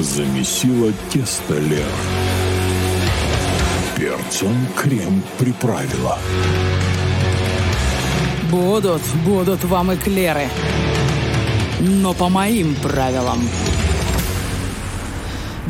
Замесила тесто Лера. Перцем крем приправила. Будут, будут вам эклеры. Но по моим правилам.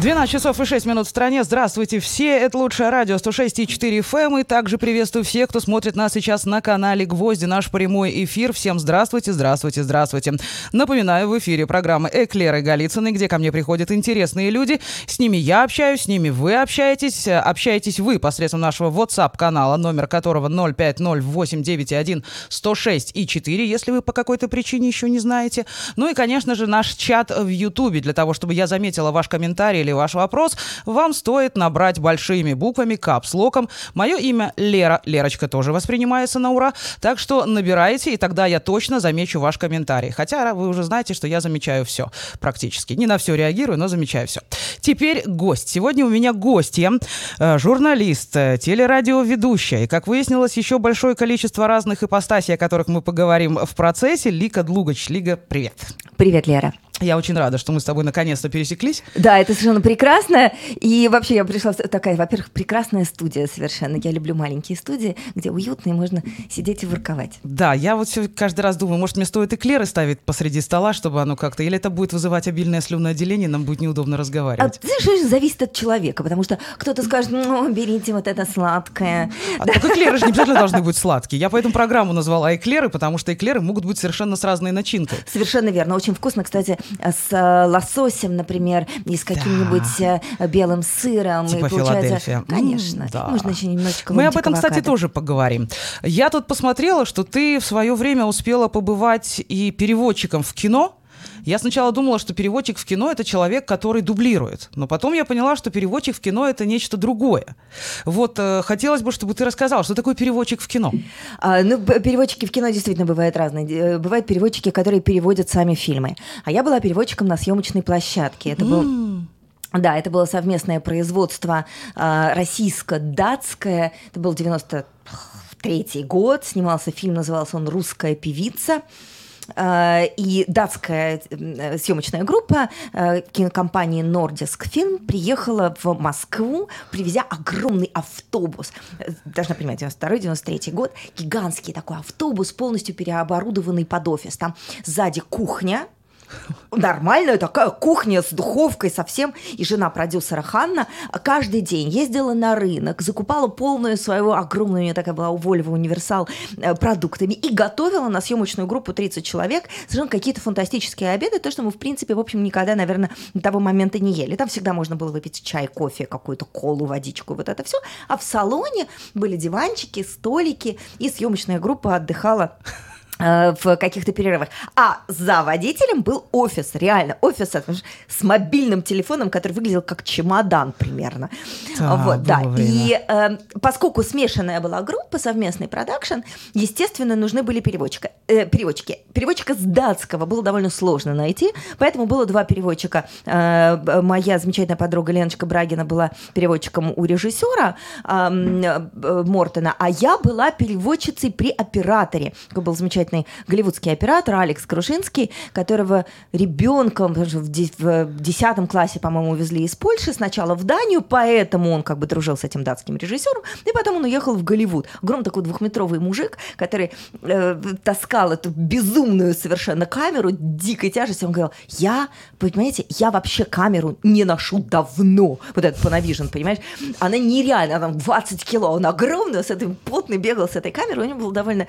12 часов и 6 минут в стране. Здравствуйте все. Это лучшее радио 106,4 FM. И также приветствую всех, кто смотрит нас сейчас на канале Гвозди. Наш прямой эфир. Всем здравствуйте, здравствуйте, здравствуйте. Напоминаю, в эфире программы Эклеры Голицыны, где ко мне приходят интересные люди. С ними я общаюсь, с ними вы общаетесь. Общаетесь вы посредством нашего WhatsApp-канала, номер которого 0508991 и 4, если вы по какой-то причине еще не знаете. Ну и, конечно же, наш чат в YouTube, для того, чтобы я заметила ваш комментарий или ваш вопрос, вам стоит набрать большими буквами, капслоком. Мое имя Лера. Лерочка тоже воспринимается на ура. Так что набирайте, и тогда я точно замечу ваш комментарий. Хотя вы уже знаете, что я замечаю все практически. Не на все реагирую, но замечаю все. Теперь гость. Сегодня у меня гостья, э, журналист, э, телерадиоведущая. И, как выяснилось, еще большое количество разных ипостасей, о которых мы поговорим в процессе. Лика Длугач. Лига, привет. Привет, Лера. Я очень рада, что мы с тобой наконец-то пересеклись. Да, это совершенно прекрасно. И вообще я пришла в такая, во-первых, прекрасная студия совершенно. Я люблю маленькие студии, где уютно и можно сидеть и ворковать. Да, я вот все каждый раз думаю, может, мне стоит эклеры ставить посреди стола, чтобы оно как-то... Или это будет вызывать обильное слюноотделение, нам будет неудобно разговаривать. А, знаешь, зависит от человека, потому что кто-то скажет, ну, берите вот это сладкое. А, да. Так эклеры же не обязательно должны быть сладкие. Я поэтому программу назвала эклеры, потому что эклеры могут быть совершенно с разной начинкой. Совершенно верно. Очень вкусно, кстати, с э, лососем, например, и с каким-нибудь да. Э, белым сыром. Типа и получается, Конечно. Mm, да. Можно еще немножечко Мы об этом, авокадо. кстати, тоже поговорим. Я тут посмотрела, что ты в свое время успела побывать и переводчиком в кино. Я сначала думала, что переводчик в кино это человек, который дублирует, но потом я поняла, что переводчик в кино это нечто другое. Вот э, хотелось бы, чтобы ты рассказал, что такое переводчик в кино. А, ну, переводчики в кино действительно бывают разные. Э, бывают переводчики, которые переводят сами фильмы. А я была переводчиком на съемочной площадке. Это был да, это было совместное производство э, российско-датское. Это был 93 год. Снимался фильм, назывался он «Русская певица». Э, и датская э, съемочная группа э, кинокомпании Nordisk Film приехала в Москву, привезя огромный автобус. Должна понимать, 92-93 год, гигантский такой автобус, полностью переоборудованный под офис. Там сзади кухня, нормальная такая кухня с духовкой совсем. И жена продюсера Ханна каждый день ездила на рынок, закупала полную свою огромную, у нее такая была у Volvo универсал, продуктами и готовила на съемочную группу 30 человек совершенно какие-то фантастические обеды, то, что мы, в принципе, в общем, никогда, наверное, до того момента не ели. Там всегда можно было выпить чай, кофе, какую-то колу, водичку, вот это все. А в салоне были диванчики, столики, и съемочная группа отдыхала в каких-то перерывах. А за водителем был офис, реально офис с мобильным телефоном, который выглядел как чемодан примерно. Да, вот, да. И э, поскольку смешанная была группа, совместный продакшн, естественно, нужны были переводчика, э, переводчики. Переводчика с датского было довольно сложно найти, поэтому было два переводчика. Э, моя замечательная подруга Леночка Брагина была переводчиком у режиссера э, э, Мортона, а я была переводчицей при операторе. Был замечательный замечательный голливудский оператор Алекс Крушинский, которого ребенком в 10 классе, по-моему, увезли из Польши сначала в Данию, поэтому он как бы дружил с этим датским режиссером, и потом он уехал в Голливуд. Огромный такой двухметровый мужик, который э, таскал эту безумную совершенно камеру дикой тяжести. Он говорил, я, понимаете, я вообще камеру не ношу давно. Вот этот Panavision, понимаешь? Она нереально, она там 20 кило, он огромный, с этим потный бегал с этой камерой, у него был довольно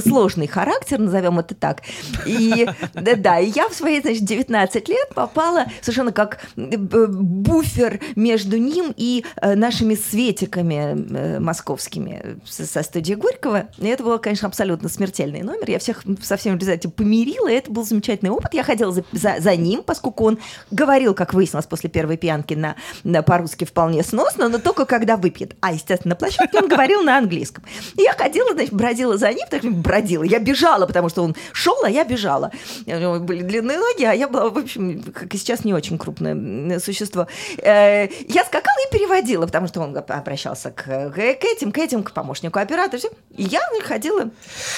сложный характер, характер, назовем это так. И да, да, и я в свои, значит, 19 лет попала совершенно как э, буфер между ним и э, нашими светиками э, московскими со студии Горького. И это был, конечно, абсолютно смертельный номер. Я всех со всеми обязательно помирила, и это был замечательный опыт. Я ходила за, за, за ним, поскольку он говорил, как выяснилось после первой пьянки, на, на по-русски вполне сносно, но только когда выпьет. А, естественно, на площадке он говорил на английском. И я ходила, значит, бродила за ним, так бродила. Я бежала бежала, потому что он шел, а я бежала. У него были длинные ноги, а я была, в общем, как и сейчас, не очень крупное существо. Э, я скакала и переводила, потому что он обращался к, к этим, к этим, к помощнику оператора. И я ходила,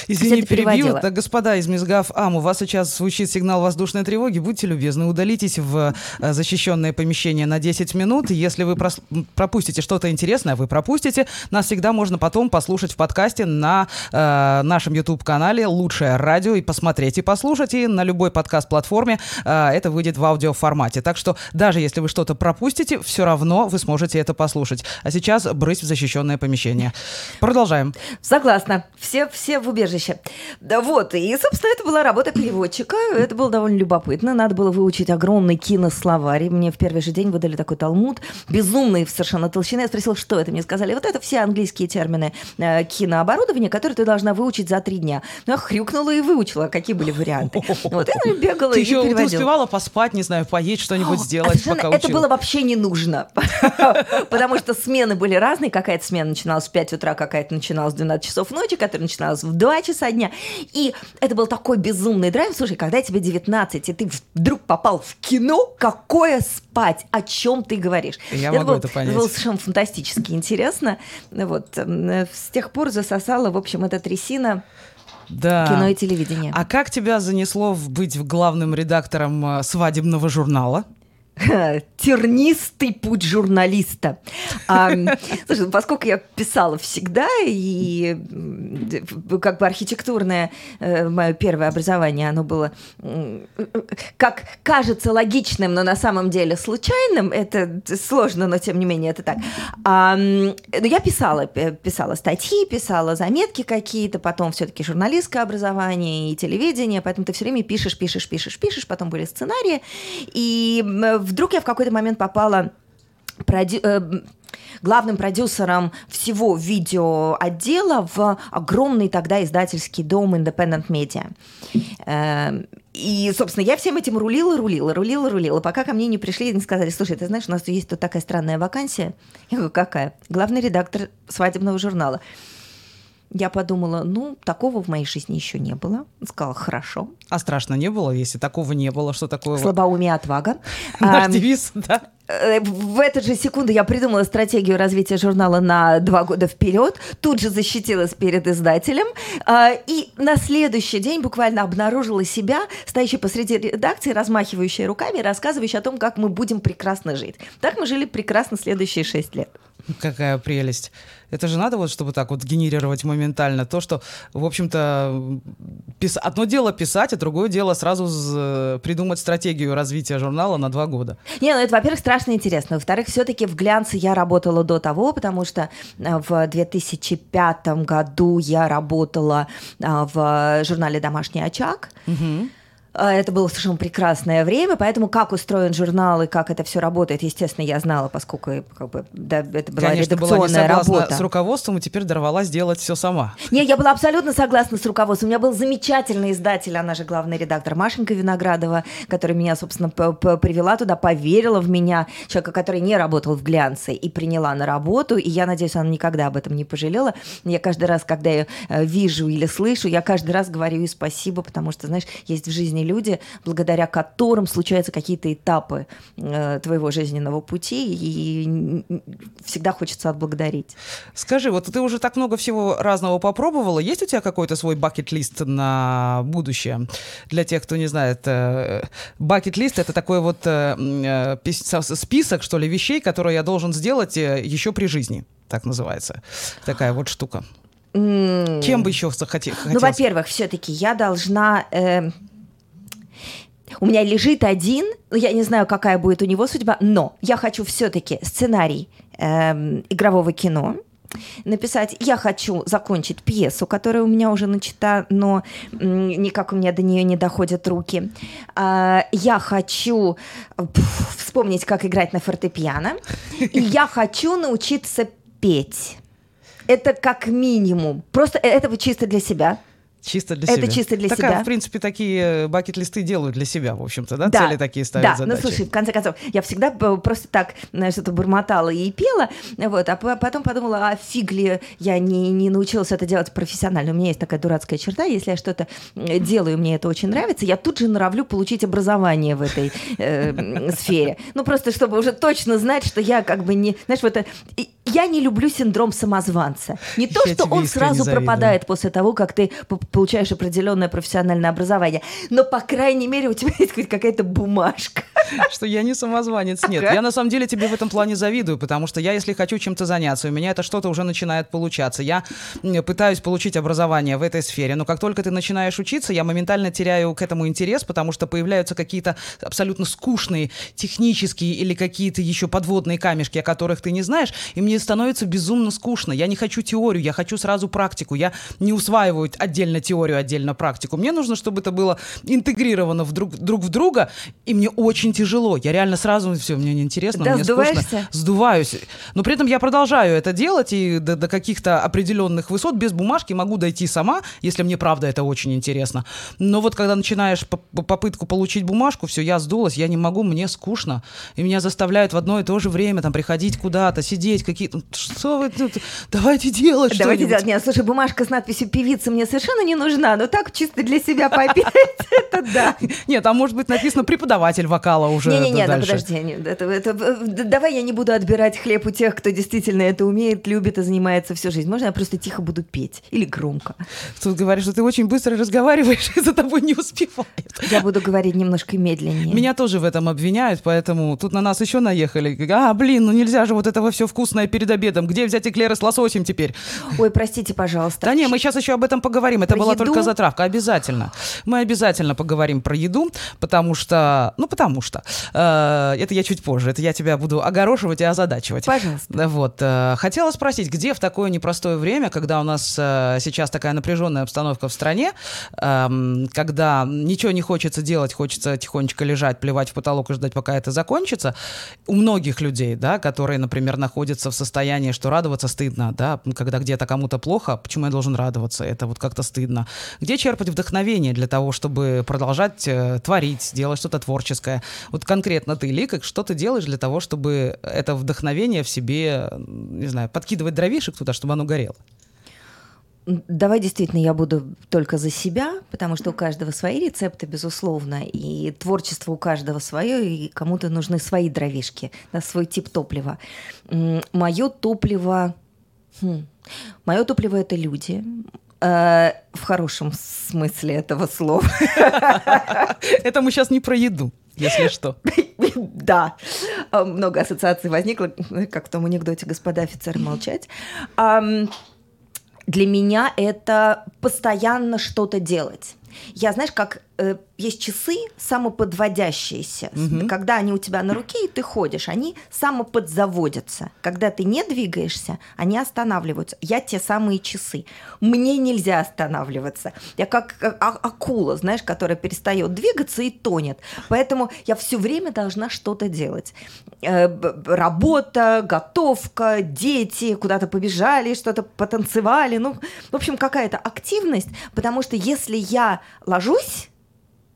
Извини, перебью. Так, господа из Мизгав АМ, у вас сейчас звучит сигнал воздушной тревоги. Будьте любезны, удалитесь в э, защищенное помещение на 10 минут. Если вы прос- пропустите что-то интересное, вы пропустите. Нас всегда можно потом послушать в подкасте на э, нашем YouTube-канале «Лучшее радио» и посмотреть, и послушать. И на любой подкаст-платформе э, это выйдет в аудиоформате. Так что даже если вы что-то пропустите, все равно вы сможете это послушать. А сейчас брысь в защищенное помещение. Продолжаем. Согласна. Все, все в убежище. Да вот, и, собственно, это была работа переводчика. Это было довольно любопытно. Надо было выучить огромный кинословарь. Мне в первый же день выдали такой талмуд, безумный совершенно толщины. Я спросила, что это? Мне сказали, вот это все английские термины э, кинооборудования, которые ты должна выучить за три дня. Ну, я хрюкнула и выучила, какие были варианты. Вот, я бегала ты и еще, переводила. Ты успевала поспать, не знаю, поесть что-нибудь сделать, а пока Это учила. было вообще не нужно, потому что смены были разные. Какая-то смена начиналась в 5 утра, какая-то начиналась в 12 часов ночи, которая начиналась в 2 часа дня. И это был такой безумный драйв. Слушай, когда тебе 19, и ты вдруг попал в кино, какое спать? О чем ты говоришь? Я могу было, это понять. было совершенно фантастически интересно. Вот. С тех пор засосала, в общем, эта трясина Да. кино и телевидение. А как тебя занесло в быть главным редактором э, свадебного журнала? тернистый путь журналиста. А, слушай, ну, поскольку я писала всегда, и как бы архитектурное э, мое первое образование, оно было, как кажется логичным, но на самом деле случайным, это сложно, но тем не менее это так. А, я писала, писала статьи, писала заметки какие-то, потом все-таки журналистское образование и телевидение, поэтому ты все время пишешь, пишешь, пишешь, пишешь, потом были сценарии, и м, вдруг я в какой-то момент попала продю- э, главным продюсером всего видеоотдела в огромный тогда издательский дом Independent Media. Эм, И, собственно, я всем этим рулила, рулила, рулила, рулила, пока ко мне не пришли и не сказали, слушай, ты знаешь, у нас есть тут такая странная вакансия. Я говорю, какая? Главный редактор свадебного журнала. Я подумала, ну, такого в моей жизни еще не было. Сказала, хорошо. А страшно не было, если такого не было, что такое? Слабоумие, отвага. Наш девиз, да? Э, В эту же секунду я придумала стратегию развития журнала на два года вперед, тут же защитилась перед издателем, а, и на следующий день буквально обнаружила себя, стоящей посреди редакции, размахивающей руками, рассказывающей о том, как мы будем прекрасно жить. Так мы жили прекрасно следующие шесть лет. Какая прелесть. Это же надо вот, чтобы так вот генерировать моментально то, что, в общем-то, пис... одно дело писать, а другое дело сразу з- придумать стратегию развития журнала на два года. Не, ну это, во-первых, страшно интересно. Во-вторых, все-таки в глянце я работала до того, потому что э, в 2005 году я работала а, в журнале «Домашний очаг». А, Это было совершенно прекрасное время, поэтому как устроен журнал и как это все работает, естественно, я знала, поскольку как бы, да, это была Конечно, была не редакционная согласна работа. с руководством и теперь дорвалась делать все сама. Не, я была абсолютно согласна с руководством. У меня был замечательный издатель, она же главный редактор Машенька Виноградова, которая меня, собственно, привела туда, поверила в меня, человека, который не работал в глянце, и приняла на работу, и я надеюсь, она никогда об этом не пожалела. Я каждый раз, когда я э, вижу или слышу, я каждый раз говорю ей спасибо, потому что, знаешь, есть в жизни люди, благодаря которым случаются какие-то этапы э, твоего жизненного пути, и всегда хочется отблагодарить. Скажи, вот ты уже так много всего разного попробовала. Есть у тебя какой-то свой бакет-лист на будущее? Для тех, кто не знает, э, бакет-лист — это такой вот э, э, пис- со- список, что ли, вещей, которые я должен сделать э, еще при жизни. Так называется. Такая вот штука. Кем бы еще захоте- хотелось? Ну, во-первых, все-таки я должна. э, у меня лежит один, ну, я не знаю, какая будет у него судьба, но я хочу все-таки сценарий эм, игрового кино написать. Я хочу закончить пьесу, которая у меня уже начата, но никак у меня до нее не доходят руки. А, я хочу вспомнить, как играть на фортепиано. И я хочу научиться петь. Это как минимум. Просто э, это чисто для себя. Чисто для Это себя. чисто для Такая, себя. в принципе, такие бакет-листы делают для себя, в общем-то, да? Да, Цели такие ставят да, задачи. ну слушай, в конце концов, я всегда п- просто так что-то бормотала и пела, вот, а потом подумала, а фиг ли я не, не научилась это делать профессионально. У меня есть такая дурацкая черта, если я что-то э, делаю, мне это очень нравится, я тут же норовлю получить образование в этой э, сфере. Ну, просто чтобы уже точно знать, что я как бы не... Знаешь, вот это... Я не люблю синдром самозванца. Не то, Я что он сразу завидую. пропадает после того, как ты получаешь определенное профессиональное образование. Но, по крайней мере, у тебя есть хоть какая-то бумажка. Что я не самозванец. Нет, Ага. я на самом деле тебе в этом плане завидую, потому что я, если хочу чем-то заняться, у меня это что-то уже начинает получаться. Я пытаюсь получить образование в этой сфере, но как только ты начинаешь учиться, я моментально теряю к этому интерес, потому что появляются какие-то абсолютно скучные технические или какие-то еще подводные камешки, о которых ты не знаешь, и мне становится безумно скучно. Я не хочу теорию, я хочу сразу практику. Я не усваиваю отдельно теорию, отдельно практику. Мне нужно, чтобы это было интегрировано в друг, друг в друга, и мне очень тяжело. Я реально сразу, все, мне неинтересно, Да, мне сдуваешься? скучно. Сдуваюсь. Но при этом я продолжаю это делать, и до, до каких-то определенных высот без бумажки могу дойти сама, если мне правда это очень интересно. Но вот когда начинаешь по- по- попытку получить бумажку, все, я сдулась, я не могу, мне скучно. И меня заставляют в одно и то же время там приходить куда-то, сидеть, какие-то... Что вы? Давайте делать Давайте делать. Нет, слушай, бумажка с надписью «Певица» мне совершенно не нужна, но так чисто для себя попеть, это да. Нет, там может быть написано преподаватель вокала уже Не-не-не, дальше. подожди, нет, это, это, давай я не буду отбирать хлеб у тех, кто действительно это умеет, любит и занимается всю жизнь. Можно я просто тихо буду петь? Или громко? Тут говоришь, что ты очень быстро разговариваешь, и за тобой не успевают. Я буду говорить немножко медленнее. Меня тоже в этом обвиняют, поэтому тут на нас еще наехали. А, блин, ну нельзя же вот этого все вкусное перед обедом. Где взять эклеры с лососем теперь? Ой, простите, пожалуйста. Да не, мы сейчас еще об этом поговорим. Это была еду? только затравка. Обязательно. Мы обязательно поговорим про еду, потому что... Ну, потому что... э, это я чуть позже. Это я тебя буду огорошивать и озадачивать. Пожалуйста. Вот. э, Хотела спросить, где в такое непростое время, когда у нас э, сейчас такая напряженная обстановка в стране, эм, когда ничего не хочется делать, хочется тихонечко лежать, плевать в потолок и ждать, пока это закончится, у многих людей, да, которые, например, находятся в состоянии, что радоваться стыдно, да, когда где-то кому-то плохо, почему я должен радоваться, это вот как-то стыдно. Где черпать вдохновение для того, чтобы продолжать э, творить, делать что-то творческое? Вот конкретно ты, Лика, что ты делаешь для того, чтобы это вдохновение в себе, не знаю, подкидывать дровишек туда, чтобы оно горело? Давай действительно я буду только за себя, потому что у каждого свои рецепты, безусловно, и творчество у каждого свое, и кому-то нужны свои дровишки, да, свой тип топлива. Мое топливо... Мое топливо это люди. Э, в хорошем смысле этого слова. Это мы сейчас не про еду, если что. Да, А, много ассоциаций возникло, как в том анекдоте «Господа офицеры молчать». Для меня это постоянно что-то делать. Я, знаешь, как э, есть часы самоподводящиеся. Мгм. Когда они у тебя на руке, и ты ходишь, они самоподзаводятся. Когда ты не двигаешься, они останавливаются. Я те самые часы. Мне нельзя останавливаться. Я как а- акула, знаешь, которая перестает двигаться и тонет. Поэтому я все время должна что-то делать. Э, Работа, готовка, дети куда-то побежали, что-то потанцевали. Ну, в общем, какая-то активность. Потому что если я ложусь,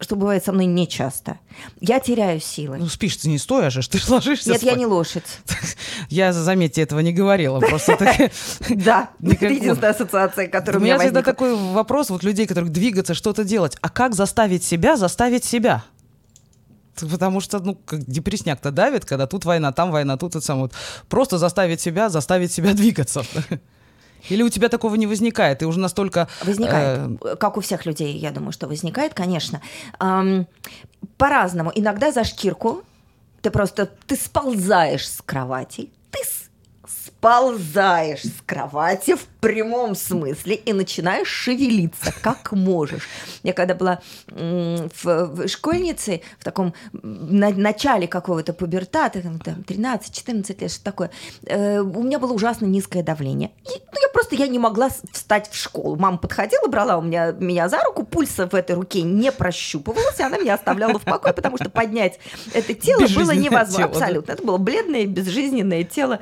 что бывает со мной нечасто, я теряю силы. Ну, спишь ты не стоя же, ты ложишься Нет, я спать. не лошадь. Я, заметьте, этого не говорила. Просто так... Да, это единственная ассоциация, У которая у меня меня всегда такой вопрос вот людей, которых двигаться, что-то делать. А как заставить себя заставить себя? Потому что, ну, как депресняк-то давит, когда тут война, там война, тут это самое. Просто заставить себя, заставить себя двигаться. Или у тебя такого не возникает? Ты уже настолько... Возникает, э, как у всех людей, я думаю, что возникает, конечно. Ам, по-разному. Иногда за шкирку ты просто ты сползаешь с кровати, ты сползаешь с кровати в прямом смысле и начинаешь шевелиться, как можешь. Я когда была в, школьницей, в таком на- начале какого-то пубертата, там, там, 13-14 лет, что такое, э, у меня было ужасно низкое давление. И, ну, я просто я не могла встать в школу. Мама подходила, брала у меня, меня за руку, пульса в этой руке не прощупывалась, и она меня оставляла в покое, потому что поднять это тело было невозможно. тело, да. Абсолютно. Это было бледное, безжизненное тело.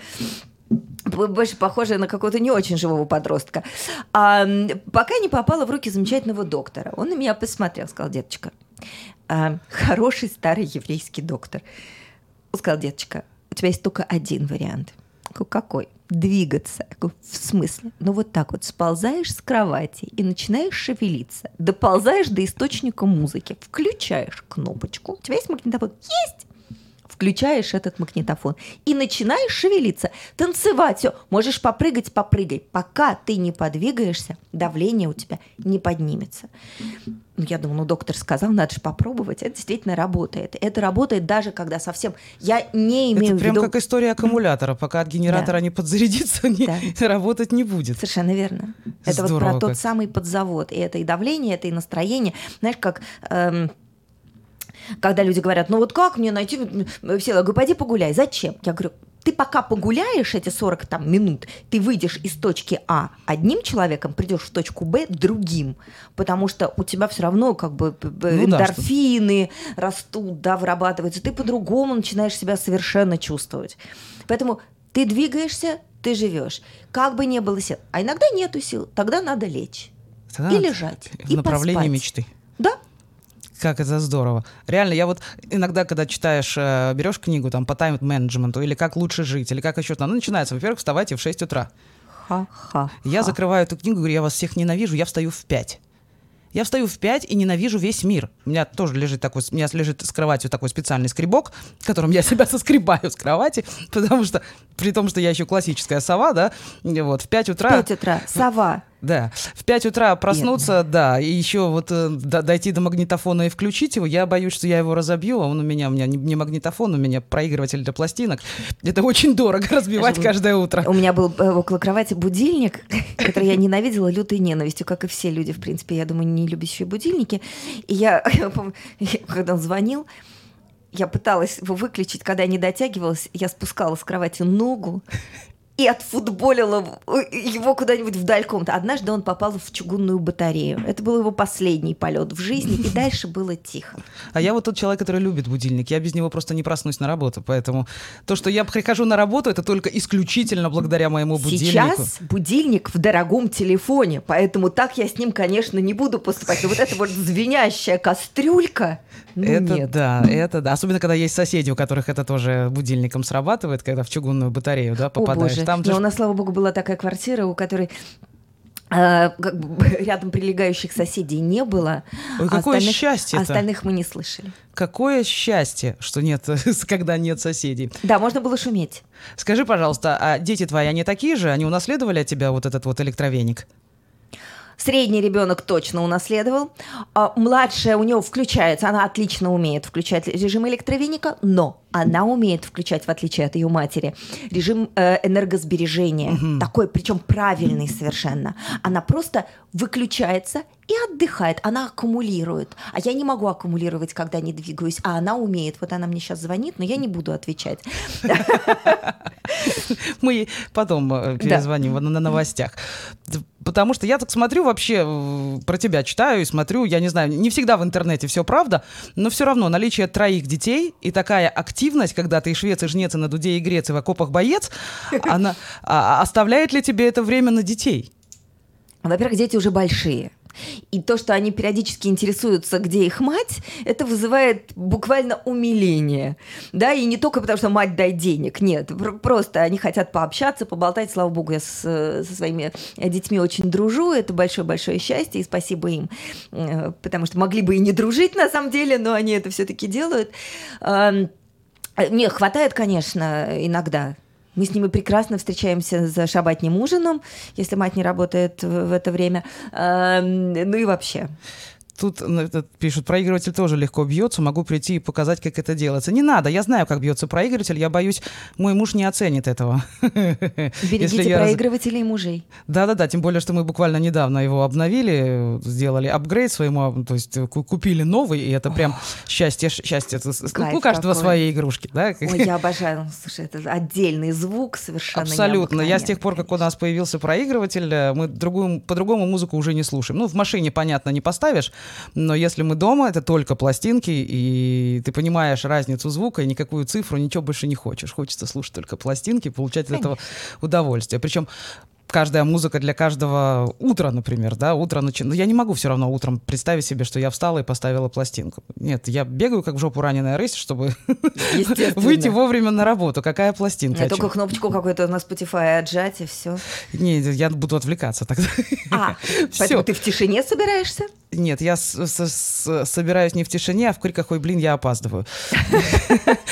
Больше похожая на какого-то не очень живого подростка. А, пока не попала в руки замечательного доктора. Он на меня посмотрел, сказал, деточка, а, хороший старый еврейский доктор. Он сказал, деточка, у тебя есть только один вариант. Какой? Двигаться. В смысле? Ну вот так вот сползаешь с кровати и начинаешь шевелиться. Доползаешь до источника музыки. Включаешь кнопочку. У тебя есть магнитофон? Есть! Включаешь этот магнитофон и начинаешь шевелиться, танцевать, все. Можешь попрыгать, попрыгай. Пока ты не подвигаешься, давление у тебя не поднимется. Ну, я думаю, ну, доктор сказал, надо же попробовать. Это действительно работает. Это работает даже, когда совсем... Я не имею Это прям в виду... как история аккумулятора. Пока от генератора Да. не подзарядится, не, Да. работать не будет. Совершенно верно. Это вот Здорово про тот как. самый подзавод. И это и давление, это и настроение. Знаешь, как... эм, когда люди говорят, ну вот как мне найти э, все, я говорю, пойди погуляй. Зачем? Я говорю, ты пока погуляешь эти 40 там, минут, ты выйдешь из точки А одним человеком, придешь в точку Б другим, потому что у тебя все равно как бы п- Ну да, растут, да, вырабатываются, ты по-другому начинаешь себя совершенно чувствовать. Поэтому ты двигаешься, ты живешь. Как бы не было сил. А иногда нету сил, тогда надо лечь. Тогда И надо лежать, В и направлении поспать. мечты. Да, Как это здорово. Реально, я вот иногда, когда читаешь, э, берешь книгу там по тайм-менеджменту или как лучше жить, или как еще там, ну, начинается, во-первых, вставайте в 6 утра. ха-ха. Я закрываю эту книгу, говорю, я вас всех ненавижу, я встаю в 5. Я встаю в 5 и ненавижу весь мир. У меня тоже лежит такой, у меня лежит с кроватью такой специальный скребок, которым я себя соскребаю с кровати, потому что, при том, что я еще классическая сова, да, вот, в 5 утра... 5 утра, сова. Да, в 5 утра проснуться, да, и еще вот э, до- дойти до магнитофона и включить его, я боюсь, что я его разобью, а он у меня, у меня не, не магнитофон, у меня проигрыватель для пластинок. Это очень дорого разбивать Даже каждое утро. У меня был э, около кровати будильник, который я ненавидела лютой ненавистью, как и все люди, в принципе, я думаю, не любящие будильники. И я, я помню, я- когда он звонил, я пыталась его выключить, когда я не дотягивалась, я спускала с кровати ногу и отфутболила в- его куда-нибудь вдаль комнаты. Однажды он попал в чугунную батарею. Это был его последний полет в жизни, и дальше было тихо. А я вот тот человек, который любит будильник. Я без него просто не проснусь на работу. Поэтому то, что я прихожу на работу, это только исключительно благодаря моему будильнику. Сейчас будильник в дорогом телефоне, поэтому так я с ним, конечно, не буду поступать. Но вот эта вот звенящая кастрюлька, ну это нет. да, это да. Особенно, когда есть соседи, у которых это тоже будильником срабатывает, когда в чугунную батарею да, О попадаешь. боже, Там же у нас, слава богу, была такая квартира, у которой э, как бы рядом прилегающих соседей не было. Ой, а какое остальных- счастье-то. Остальных мы не слышали. какое счастье, что нет, когда нет соседей. Да, можно было шуметь. Скажи, пожалуйста, а дети твои, они такие же? Они унаследовали от тебя вот этот вот электровеник? Средний ребенок точно унаследовал. А младшая у него включается, она отлично умеет включать режим электровеника, но она умеет включать, в отличие от ее матери, режим э, энергосбережения. Такой, причем правильный совершенно. Она просто выключается и отдыхает, она аккумулирует. А я не могу аккумулировать, когда не двигаюсь, а она умеет. Вот она мне сейчас звонит, но я не буду отвечать. Мы потом э, перезвоним на, новостях. Потому что я так смотрю вообще, э, про тебя читаю и смотрю, я не знаю, не всегда в интернете все правда, но все равно наличие троих детей и такая активность, когда ты и швец, и жнец, и на дуде, и грец, и в окопах боец, она а, а оставляет ли тебе это время на детей? Во-первых, дети уже большие. И то, что они периодически интересуются, где их мать, это вызывает буквально умиление. Да, и не только потому, что мать дай денег, нет. пр- Просто они хотят пообщаться, поболтать. Слава богу, я с- со своими детьми очень дружу. Это большое-большое счастье, и спасибо им. Э, Потому что могли бы и не дружить на самом деле, но они это все-таки делают. Ам, Мне хватает, конечно, иногда. Мы с ними прекрасно встречаемся за шабатним ужином, если мать не работает в это время. Эм, Ну и вообще. Тут ну, пишут, проигрыватель тоже легко бьется, могу прийти и показать, как это делается. Не надо, я знаю, как бьется проигрыватель, я боюсь, мой муж не оценит этого. Берегите я проигрывателей и мужей. Да-да-да, тем более, что мы буквально недавно его обновили, сделали апгрейд своему, то есть ку- купили новый, и это прям счастье, ш- счастье. Это У каждого какой. свои игрушки, да? Ой, я обожаю. Слушай, это отдельный звук совершенно Абсолютно. Я с тех пор, как у нас появился проигрыватель, э, мы другую, по-другому музыку уже не слушаем. Ну, в машине, понятно, не поставишь, Но если мы дома, это только пластинки, и ты понимаешь разницу звука, и никакую цифру, ничего больше не хочешь. Хочется слушать только пластинки, получать от этого удовольствие. Причем каждая музыка для каждого утра, например, да, утро начи... Но я не могу все равно утром представить себе, что я встала и поставила пластинку. Нет, я бегаю как в жопу раненая рысь, чтобы выйти вовремя на работу. Какая пластинка? Я только кнопочку какую-то на Spotify отжать, и все. Не, я буду отвлекаться тогда. А, поэтому ты в тишине собираешься? Нет, я собираюсь не в тишине, а в криках «Ой, блин, я опаздываю».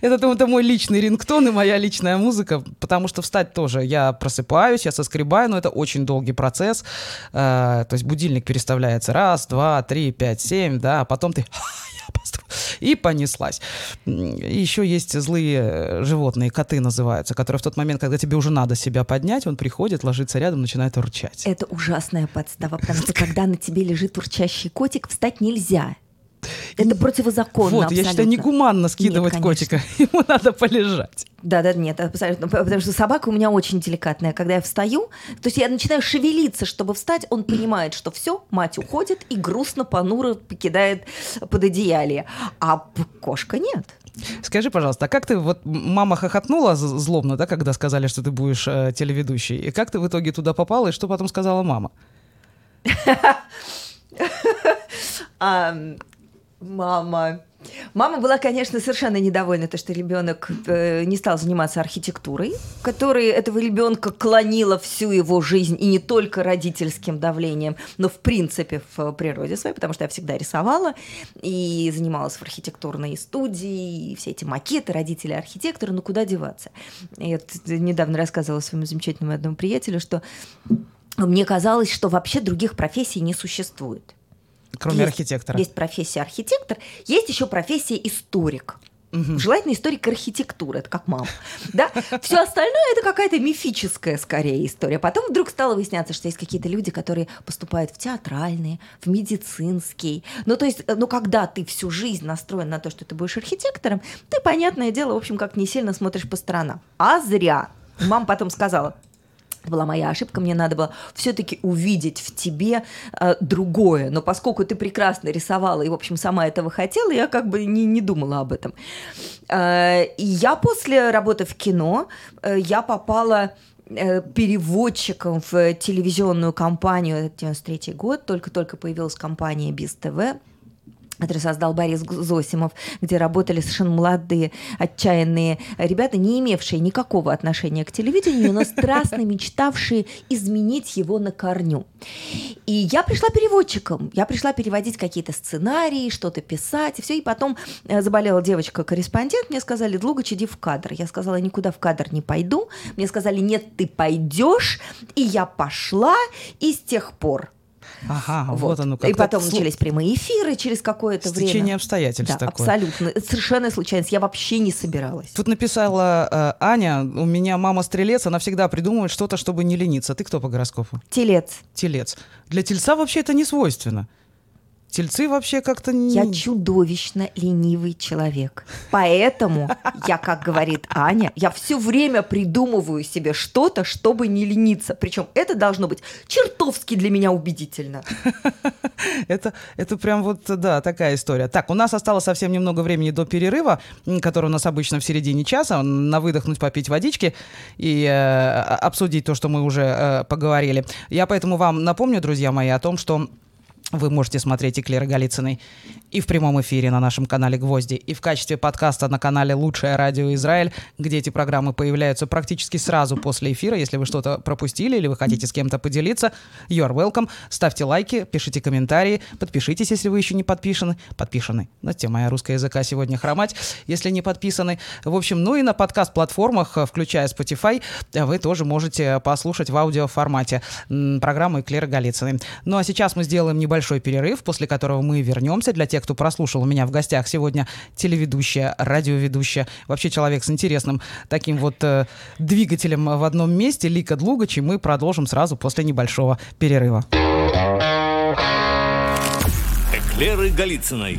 Это, это мой личный рингтон и моя личная музыка, потому что встать тоже. Я просыпаюсь, я соскребаю, но это очень долгий процесс. Э, то есть будильник переставляется раз, два, три, пять, семь, да, а потом ты и понеслась. Еще есть злые э, животные, коты называются, которые в тот момент, когда тебе уже надо себя поднять, он приходит, ложится рядом, начинает урчать. Это ужасная подстава, потому что когда на тебе лежит урчащий котик, встать нельзя. Это противозаконно. Вот, абсолютно. я считаю, негуманно скидывать нет, котика. Ему надо полежать. Да, да, нет, абсолютно. Потому что собака у меня очень деликатная. Когда я встаю, то есть я начинаю шевелиться, чтобы встать, он понимает, что все, мать уходит и грустно, понуро покидает под одеялье. А кошка нет. Скажи, пожалуйста, а как ты, вот мама хохотнула злобно, да, когда сказали, что ты будешь э, телеведущей, и как ты в итоге туда попала, и что потом сказала мама? Мама. Мама была, конечно, совершенно недовольна, то, что ребенок э, не стал заниматься архитектурой, которая этого ребенка клонила всю его жизнь, и не только родительским давлением, но в принципе в природе своей, потому что я всегда рисовала и занималась в архитектурной студии, и все эти макеты, родители архитекторы, ну куда деваться. Я недавно рассказывала своему замечательному одному приятелю, что мне казалось, что вообще других профессий не существует. Кроме есть, архитектора. Есть профессия архитектор, есть еще профессия историк. Угу. Желательно историк архитектуры, это как мама. Да? Все остальное это какая-то мифическая скорее история. Потом вдруг стало выясняться, что есть какие-то люди, которые поступают в театральные, в медицинские. Ну, то есть, ну, когда ты всю жизнь настроен на то, что ты будешь архитектором, ты, понятное дело, в общем, как не сильно смотришь по сторонам. А зря. Мама потом сказала, это была моя ошибка, мне надо было все-таки увидеть в тебе э, другое. Но поскольку ты прекрасно рисовала и, в общем, сама этого хотела, я как бы не, не думала об этом. Э, и я после работы в кино, э, я попала э, переводчиком в телевизионную компанию, это 93 год, только-только появилась компания БИС ТВ, который создал Борис Зосимов, где работали совершенно молодые, отчаянные ребята, не имевшие никакого отношения к телевидению, но страстно мечтавшие изменить его на корню. И я пришла переводчиком, я пришла переводить какие-то сценарии, что-то писать, и все, и потом э, заболела девочка-корреспондент, мне сказали, Длугач, иди в кадр. Я сказала, никуда в кадр не пойду. Мне сказали, нет, ты пойдешь, и я пошла, и с тех пор Ага, вот, вот оно как. И потом это... начались прямые эфиры через какое-то время. Течение обстоятельств да, такое. абсолютно. Совершенно случайность. Я вообще не собиралась. Тут написала э, Аня, у меня мама стрелец, она всегда придумывает что-то, чтобы не лениться. Ты кто по гороскопу? Телец. Телец. Для тельца вообще это не свойственно. Тельцы вообще как-то не... Я чудовищно ленивый человек. Поэтому я, как говорит Аня, я все время придумываю себе что-то, чтобы не лениться. Причем это должно быть чертовски для меня убедительно. Это, это прям вот, да, такая история. Так, у нас осталось совсем немного времени до перерыва, который у нас обычно в середине часа, на выдохнуть, попить водички и э, обсудить то, что мы уже э, поговорили. Я поэтому вам напомню, друзья мои, о том, что вы можете смотреть и Клеры Голицыной и в прямом эфире на нашем канале «Гвозди», и в качестве подкаста на канале «Лучшее радио Израиль», где эти программы появляются практически сразу после эфира. Если вы что-то пропустили или вы хотите с кем-то поделиться, you're welcome. Ставьте лайки, пишите комментарии, подпишитесь, если вы еще не подписаны. Подписаны. Знаете, моя русская языка сегодня хромать, если не подписаны. В общем, ну и на подкаст-платформах, включая Spotify, вы тоже можете послушать в аудиоформате программы Клеры Голицыной. Ну а сейчас мы сделаем небольшой перерыв, после которого мы вернемся. Для тех, кто прослушал у меня в гостях сегодня телеведущая, радиоведущая, вообще человек с интересным таким вот э, двигателем в одном месте, Лика Длугач, и мы продолжим сразу после небольшого перерыва. Эклеры Голицыной.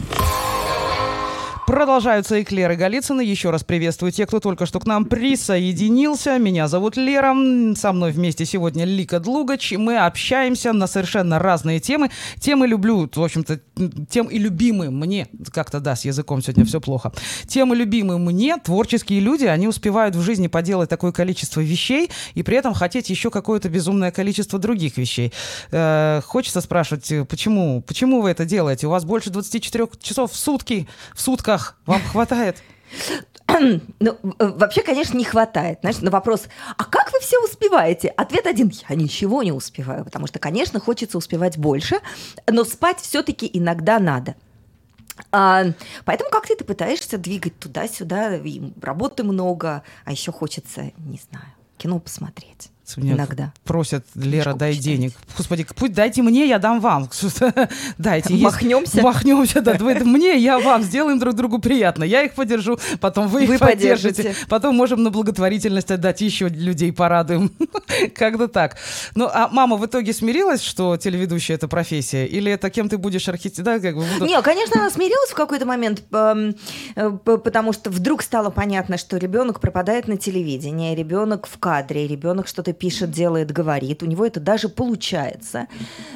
Продолжаются эклеры Голицына. Еще раз приветствую тех, кто только что к нам присоединился. Меня зовут Лера. Со мной вместе сегодня Лика Длугач. Мы общаемся на совершенно разные темы. Темы люблю, в общем-то, тем и любимые мне. Как-то, да, с языком сегодня все плохо. Темы любимые мне. Творческие люди, они успевают в жизни поделать такое количество вещей и при этом хотеть еще какое-то безумное количество других вещей. Э, хочется спрашивать, почему? Почему вы это делаете? У вас больше 24 часов в сутки, в сутках вам хватает? Ну, вообще, конечно, не хватает. Знаешь, на вопрос, а как вы все успеваете? Ответ один, я ничего не успеваю, потому что, конечно, хочется успевать больше, но спать все-таки иногда надо. А, поэтому как-то ты пытаешься двигать туда-сюда, работы много, а еще хочется, не знаю, кино посмотреть. Меня Иногда. Просят, Лера, дай почитать. денег. Господи, пусть дайте мне, я дам вам. Дайте. Махнемся. Махнемся, да. Мне, я вам. Сделаем друг другу приятно. Я их поддержу, потом вы, вы их поддержите. Поддержите. Потом можем на благотворительность отдать, еще людей порадуем. Как-то так. Ну, а мама в итоге смирилась, что телеведущая — это профессия? Или это кем ты будешь архитектор? Да, как бы, буду... Не, конечно, она смирилась в какой-то момент, эм, э, потому что вдруг стало понятно, что ребенок пропадает на телевидении, ребенок в кадре, ребенок что-то пишет, делает, говорит. У него это даже получается.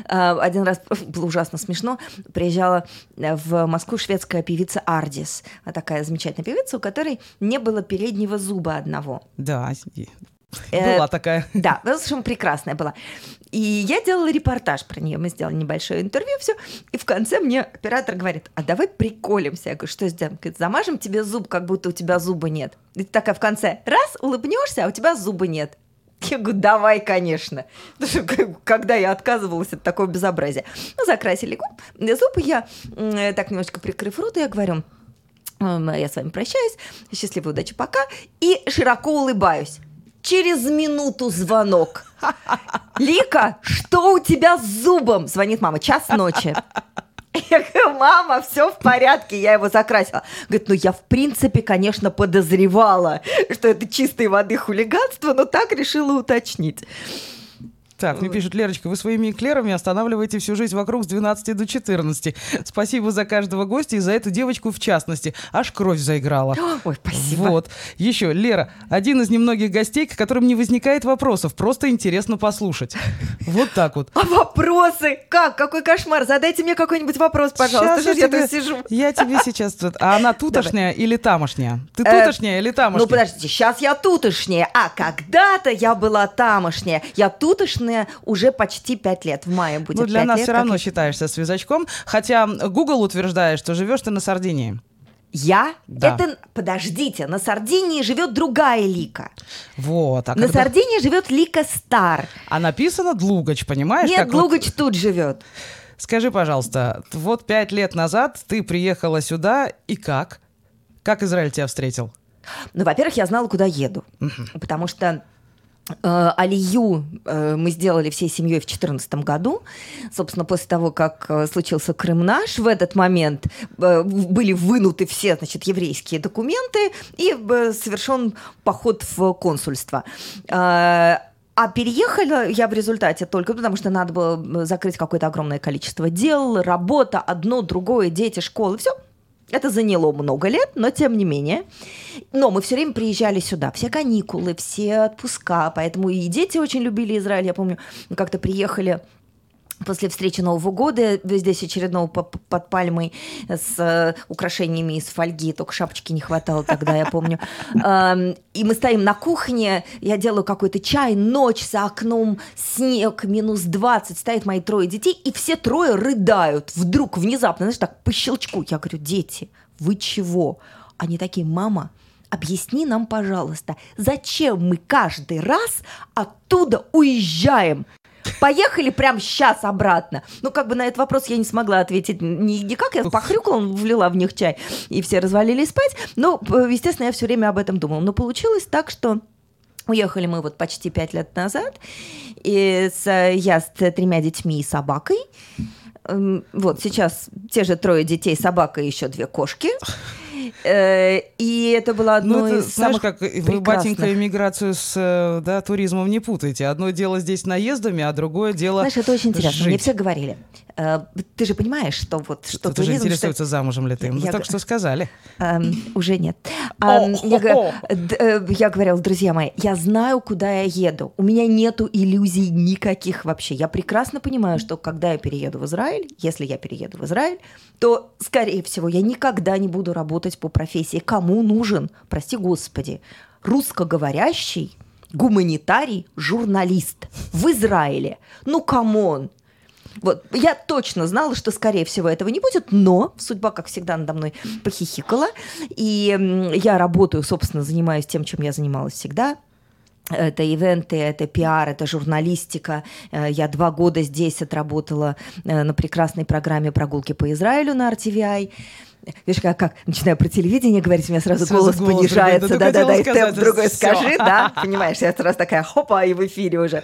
А, один раз было ужасно смешно. Приезжала в Москву шведская певица Ардис. Такая замечательная певица, у которой не было переднего зуба одного. Да, э, была такая. Да, в общем, прекрасная была. И я делала репортаж про нее. Мы сделали небольшое интервью, все. И в конце мне оператор говорит: а давай приколимся. Я говорю, что сделаем? Говорит, замажем тебе зуб, как будто у тебя зуба нет. И ты такая в конце раз улыбнешься, а у тебя зуба нет. Я говорю, давай, конечно. Когда я отказывалась от такого безобразия. Ну, закрасили зубы, я так немножко прикрыв рот, я говорю, я с вами прощаюсь, счастливой удачи, пока, и широко улыбаюсь. Через минуту звонок. Лика, что у тебя с зубом? Звонит мама, час ночи. Я говорю, мама, все в порядке, я его закрасила. Говорит, ну я в принципе, конечно, подозревала, что это чистой воды хулиганство, но так решила уточнить. Так, мне пишут, Лерочка, вы своими эклерами останавливаете всю жизнь вокруг с 12 до 14. Спасибо за каждого гостя и за эту девочку в частности. Аж кровь заиграла. Ой, спасибо. Вот. Еще, Лера, один из немногих гостей, к которым не возникает вопросов. Просто интересно послушать. Вот так вот. А вопросы? Как? Какой кошмар? Задайте мне какой-нибудь вопрос, пожалуйста. Сейчас я, тебе, я тут сижу. Я тебе сейчас... А она тутошняя Давай. или тамошняя? Ты э, тутошняя э, или тамошняя? Ну, подождите, сейчас я тутошняя, а когда-то я была тамошняя. Я тутошняя Наверное, уже почти пять лет. В мае будет Ну, для нас лет, все равно считаешься связачком. Хотя Google утверждает, что живешь ты на Сардинии. Я? Да. Это, подождите, на Сардинии живет другая Лика. Вот. А на когда... Сардинии живет Лика Стар. А написано Длугач, понимаешь? Нет, Длугач вот... тут живет. Скажи, пожалуйста, вот пять лет назад ты приехала сюда, и как? Как Израиль тебя встретил? Ну, во-первых, я знала, куда еду. Угу. Потому что Алию э, мы сделали всей семьей в 2014 году. Собственно, после того, как э, случился Крым наш, в этот момент были вынуты все значит, еврейские документы и совершен поход в консульство. А переехала я в результате только потому, что надо было закрыть какое-то огромное количество дел, работа, одно, другое, дети, школы, все. Это заняло много лет, но тем не менее. Но мы все время приезжали сюда, все каникулы, все отпуска, поэтому и дети очень любили Израиль. Я помню, мы как-то приехали после встречи Нового года здесь очередного под пальмой с э, украшениями из фольги, только шапочки не хватало тогда, я помню. И мы стоим на кухне, я делаю какой-то чай, ночь за окном, снег, минус 20, стоят мои трое детей, и все трое рыдают вдруг, внезапно, знаешь, так по щелчку. Я говорю, дети, вы чего? Они такие, мама, объясни нам, пожалуйста, зачем мы каждый раз оттуда уезжаем? Поехали прямо сейчас обратно. Ну, как бы на этот вопрос я не смогла ответить ни, никак. Я похрюкала, влила в них чай, и все развалились спать. Ну, естественно, я все время об этом думала. Но получилось так, что Уехали мы вот почти пять лет назад, и с, я с тремя детьми и собакой. Эм, вот сейчас те же трое детей, собака и еще две кошки. Э, и это было одно ну, это, из знаешь, самых как вы, батенька, иммиграцию с э, да, туризмом не путаете. Одно дело здесь наездами, а другое дело Знаешь, это очень интересно. Жить. Мне все говорили. Э, ты же понимаешь, что вот что Кто-то же туризм, что- интересуется, замужем ли ты. Ну, Я только что сказали. Эм, уже нет. Эм, э, я говорила, друзья мои, я знаю, куда я еду. У меня нету иллюзий никаких вообще. Я прекрасно понимаю, что когда я перееду в Израиль, если я перееду в Израиль, то, скорее всего, я никогда не буду работать по профессии. Кому нужен, прости господи, русскоговорящий гуманитарий, журналист в Израиле? Ну, come on! Вот, я точно знала, что, скорее всего, этого не будет, но судьба, как всегда, надо мной похихикала. И я работаю, собственно, занимаюсь тем, чем я занималась всегда. Это ивенты, это пиар, это журналистика. Э, Я два года здесь отработала э, на прекрасной программе «Прогулки по Израилю» на RTVI. Видишь, как, как начинаю про телевидение говорить, у меня сразу, Сразу голос, голос понижается. Да-да-да, и темп другой всё. скажи, да? Понимаешь, я сразу такая, хопа, и в эфире уже.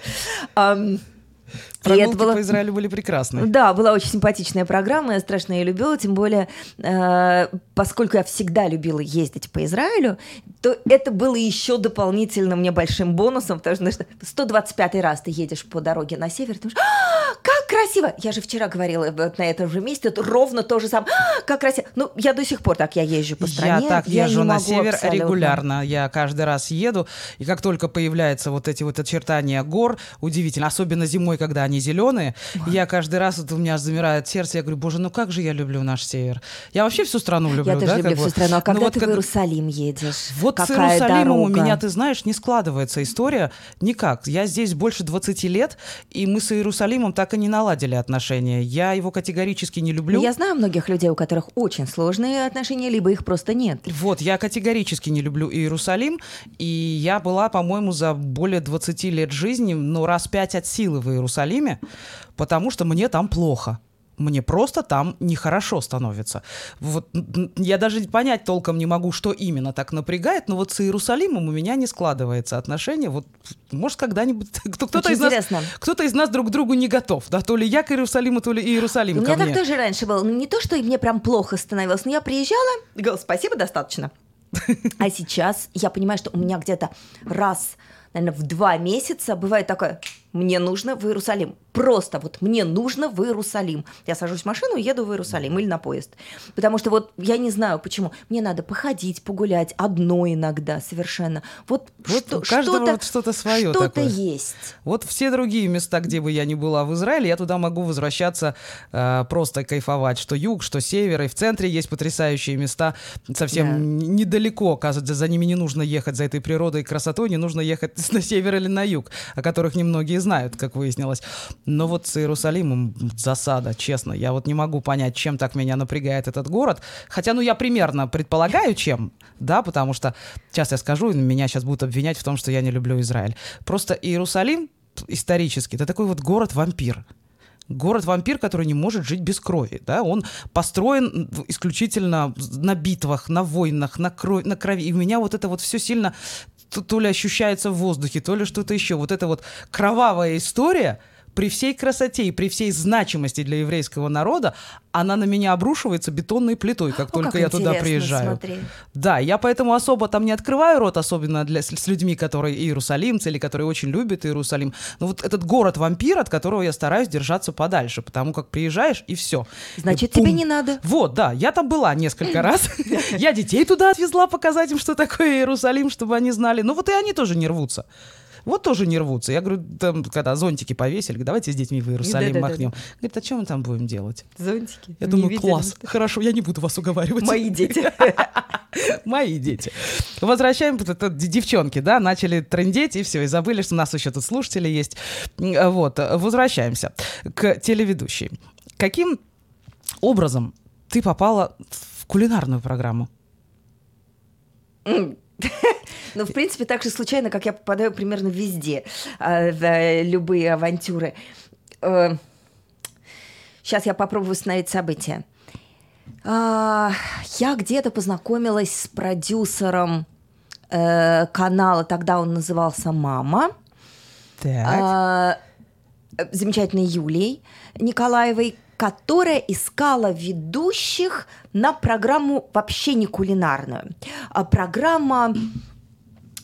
Ам, и это Прогулки было- по Израилю были прекрасны. да, была очень симпатичная программа, я страшно ее любила, тем более, э, поскольку я всегда любила ездить по Израилю, то это было еще дополнительно мне большим бонусом, потому что знаешь, 125 раз ты едешь по дороге на север, ты думаешь, «А, как красиво! Я же вчера говорила вот на этом же месте, это ровно то же самое. «А, как красиво! Ну, я до сих пор так, я езжу по стране. Я так я езжу на север абсолютно. регулярно. Я каждый раз еду, и как только появляются вот эти вот очертания гор, удивительно, особенно зимой, когда они зеленые, я каждый раз вот у меня замирает сердце, я говорю, боже, ну как же я люблю наш север. Я вообще всю страну люблю, Я тоже да, люблю как всю бы. страну. А Ну когда вот ты в когда- Иерусалим едешь? Вот с Какая Иерусалимом у дорога? меня, ты знаешь, не складывается история никак. Я здесь больше 20 лет, и мы с Иерусалимом так и не наладили отношения. Я его категорически не люблю. Ну, Я знаю многих людей, у которых очень сложные отношения, либо их просто нет. Вот, я категорически не люблю Иерусалим, и я была, по-моему, за более 20 лет жизни, ну, раз пять от силы в Иерусалиме, потому что мне там плохо. Мне просто там нехорошо становится. Вот я даже понять толком не могу, что именно так напрягает, но вот с Иерусалимом у меня не складывается отношение. Вот, может, когда-нибудь кто- кто-то из нас, кто-то из нас друг к другу не готов, да, то ли я к Иерусалиму, то ли Иерусалим У меня так мне. тоже раньше было. Ну, Не то, что мне прям плохо становилось, но я приезжала, и говорила, спасибо, достаточно. А сейчас я понимаю, что у меня где-то раз, наверное, в два месяца бывает такое, мне нужно в Иерусалим. Просто вот мне нужно в Иерусалим. Я сажусь в машину и еду в Иерусалим или на поезд. Потому что вот я не знаю почему. Мне надо походить, погулять одной иногда совершенно. Вот, Вот что, у каждого что-то, вот что-то своё Что-то такое. есть. Вот все другие места, где бы я ни была в Израиле, я туда могу возвращаться э, просто кайфовать. Что юг, что север. И в центре есть потрясающие места. Совсем Да. недалеко, оказывается, за ними не нужно ехать, за этой природой и красотой, не нужно ехать на север или на юг, о которых немногие знают, как выяснилось. Но вот с Иерусалимом засада, честно. Я вот не могу понять, чем так меня напрягает этот город. Хотя, ну, я примерно предполагаю, чем, да, потому что, сейчас я скажу, меня сейчас будут обвинять в том, что я не люблю Израиль. Просто Иерусалим исторически, это такой вот город-вампир. Город-вампир, который не может жить без крови. Да? Он построен исключительно на битвах, на войнах, на, крови, на крови. И у меня вот это вот все сильно то, то ли ощущается в воздухе, то ли что-то еще. Вот эта вот кровавая история, при всей красоте и при всей значимости для еврейского народа, она на меня обрушивается бетонной плитой, как О, только как я туда приезжаю. смотри. Да, я поэтому особо там не открываю рот, особенно для, с, с людьми, которые иерусалимцы или которые очень любят Иерусалим. Но вот этот город-вампир, от которого я стараюсь держаться подальше, потому как приезжаешь и все. Значит, тебе не надо. Вот, да, я там была несколько раз. Я детей туда отвезла показать им, что такое Иерусалим, чтобы они знали. Ну вот и они тоже не рвутся. Вот тоже не рвутся. Я говорю, там, когда зонтики повесили, говорю, давайте с детьми в Иерусалим Да-да-да-да. махнем. Говорит, а что мы там будем делать? Зонтики. Я думаю, класс, хорошо, я не буду вас уговаривать. Мои дети. Мои дети. Возвращаем, девчонки, да, начали трендеть, и все, и забыли, что у нас еще тут слушатели есть. М, Вот, возвращаемся к телеведущей. Каким образом ты попала в кулинарную программу? Ну, в принципе, так же случайно, как я попадаю примерно везде, э, в э, любые авантюры. Сейчас я попробую установить события. А, Я где-то познакомилась с продюсером э, канала, тогда он назывался «Мама», Так. а, э, замечательной Юлией Николаевой, которая искала ведущих на программу вообще не кулинарную. А программа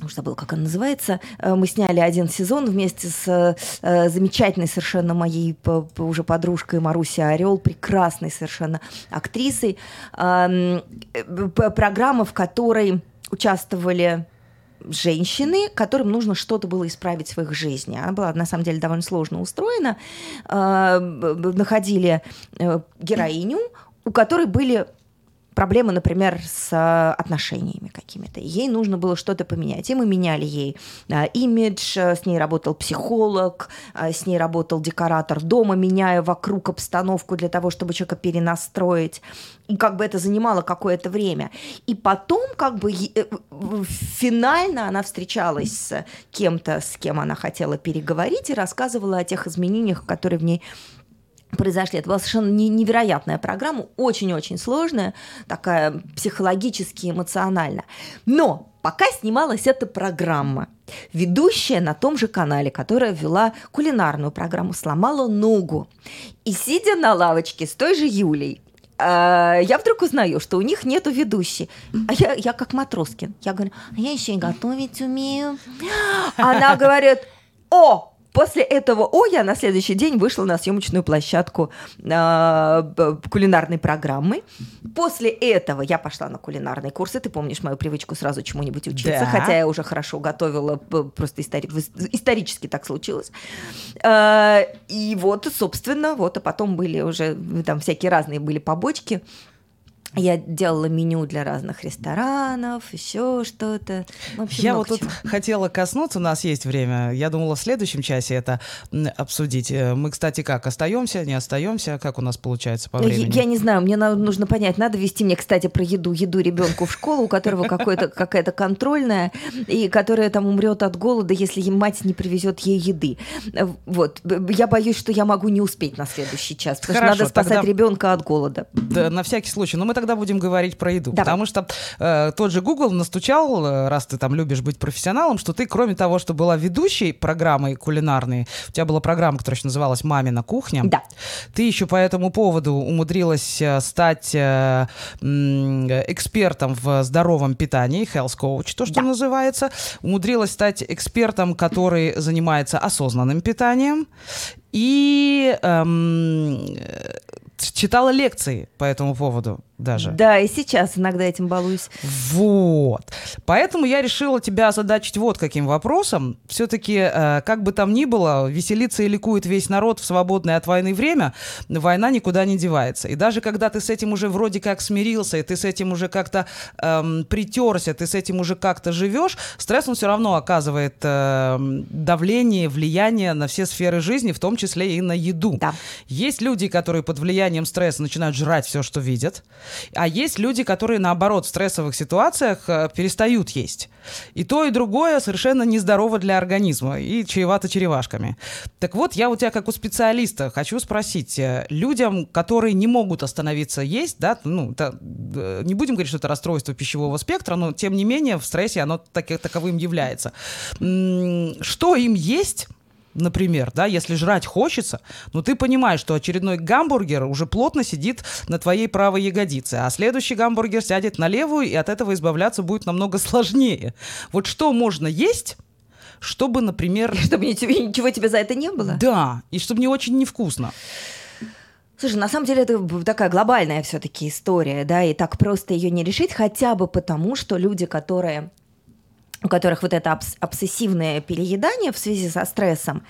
уж забыл, как она называется. Э, мы сняли один сезон вместе с э, замечательной совершенно моей уже подружкой Марусей Орел, прекрасной совершенно актрисой. Э, программа, в которой участвовали женщины, которым нужно что-то было исправить в своих жизни. Она была, на самом деле, довольно сложно устроена. Э, находили э, героиню, у которой были проблемы, например, с э, отношениями какими-то. Ей нужно было что-то поменять. И мы меняли ей а, имидж, с ней работал психолог, с ней работал декоратор дома, меняя вокруг обстановку для того, чтобы человека перенастроить. И как бы это занимало какое-то время. И потом как бы э, финально она встречалась с кем-то, с кем она хотела переговорить и рассказывала о тех изменениях, которые в ней произошли. Это была совершенно невероятная программа, очень-очень сложная, такая психологически, эмоционально. Но пока снималась эта программа, ведущая на том же канале, которая вела кулинарную программу, сломала ногу. И сидя на лавочке с той же Юлей, э, я вдруг узнаю, что у них нету ведущей. А я, я как Матроскин. Я говорю, а я еще и готовить умею. Она говорит, о, После этого «О» я на следующий день вышла на съемочную площадку э, кулинарной программы. После этого я пошла на кулинарные курсы. Ты помнишь мою привычку сразу чему-нибудь учиться, да. хотя я уже хорошо готовила, просто истори- исторически так случилось. Э, и вот, собственно, вот, а потом были уже там всякие разные были побочки. Я делала меню для разных ресторанов, еще что-то. Я вот чего. тут хотела коснуться, у нас есть время. Я думала в следующем часе это обсудить. Э, мы, кстати, как, остаемся, не остаемся? Как у нас получается по времени? Я, я не знаю, мне нужно понять, надо вести мне, кстати, про еду, еду ребенку в школу, у которого какая-то контрольная, и которая там умрет от голода, если мать не привезет ей еды. Вот. Я боюсь, что я могу не успеть на следующий час, потому Хорошо, что надо спасать тогда... ребенка от голода. Да, на всякий случай. Но мы тогда будем говорить про еду. Давай. Потому что э, тот же Google настучал, э, раз ты там любишь быть профессионалом, что ты, кроме того, что была ведущей программы кулинарной, у тебя была программа, которая еще называлась «Мамина кухня». Да. Ты еще по этому поводу умудрилась э, стать э, экспертом в здоровом питании, health coach, то, что да. называется. Умудрилась стать экспертом, который занимается осознанным питанием. И эм, читала лекции по этому поводу даже. Да, и сейчас иногда этим балуюсь. Вот. Поэтому я решила тебя озадачить вот каким вопросом. Все-таки, э, как бы там ни было, веселится и ликует весь народ в свободное от войны время, война никуда не девается. И даже когда ты с этим уже вроде как смирился, и ты с этим уже как-то эм, притерся, ты с этим уже как-то живешь, стресс он все равно оказывает э, давление, влияние на все сферы жизни, в том числе и на еду. Да. Есть люди, которые под влиянием стресса начинают жрать все, что видят. А есть люди, которые, наоборот, в стрессовых ситуациях э, перестают есть. И то, и другое совершенно нездорово для организма и чревато черевашками. Так вот, я у тебя, как у специалиста, хочу спросить, э, людям, которые не могут остановиться есть, да, ну, это, э, не будем говорить, что это расстройство пищевого спектра, но, тем не менее, в стрессе оно так, таковым является. Что им есть, например, да, если жрать хочется, но ты понимаешь, что очередной гамбургер уже плотно сидит на твоей правой ягодице, а следующий гамбургер сядет на левую, и от этого избавляться будет намного сложнее. Вот что можно есть, чтобы, например... Чтобы ничего, ничего тебе за это не было? Да, и чтобы не очень невкусно. Слушай, на самом деле это такая глобальная все-таки история, да, и так просто ее не решить, хотя бы потому, что люди, которые у которых вот это обс- обсессивное переедание в связи со стрессом,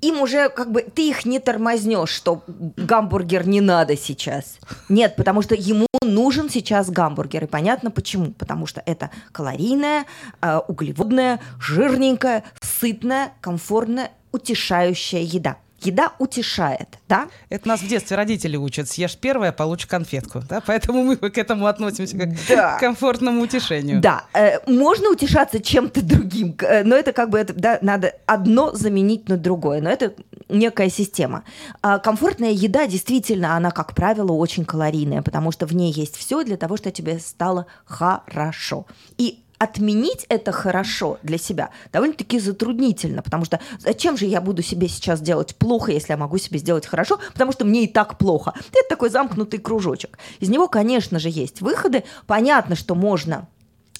им уже как бы ты их не тормознешь, что гамбургер не надо сейчас. Нет, потому что ему нужен сейчас гамбургер. И понятно почему. Потому что это калорийная, э, углеводная, жирненькая, сытная, комфортная, утешающая еда еда утешает, да? Это нас в детстве родители учат. Съешь первое, получишь конфетку, да? Поэтому мы к этому относимся как да. к комфортному утешению. Да, э, можно утешаться чем-то другим, э, но это как бы это, да, надо одно заменить на другое, но это некая система. А комфортная еда действительно, она, как правило, очень калорийная, потому что в ней есть все для того, чтобы тебе стало хорошо. И отменить это хорошо для себя довольно-таки затруднительно, потому что зачем же я буду себе сейчас делать плохо, если я могу себе сделать хорошо, потому что мне и так плохо. Это такой замкнутый кружочек. Из него, конечно же, есть выходы. Понятно, что можно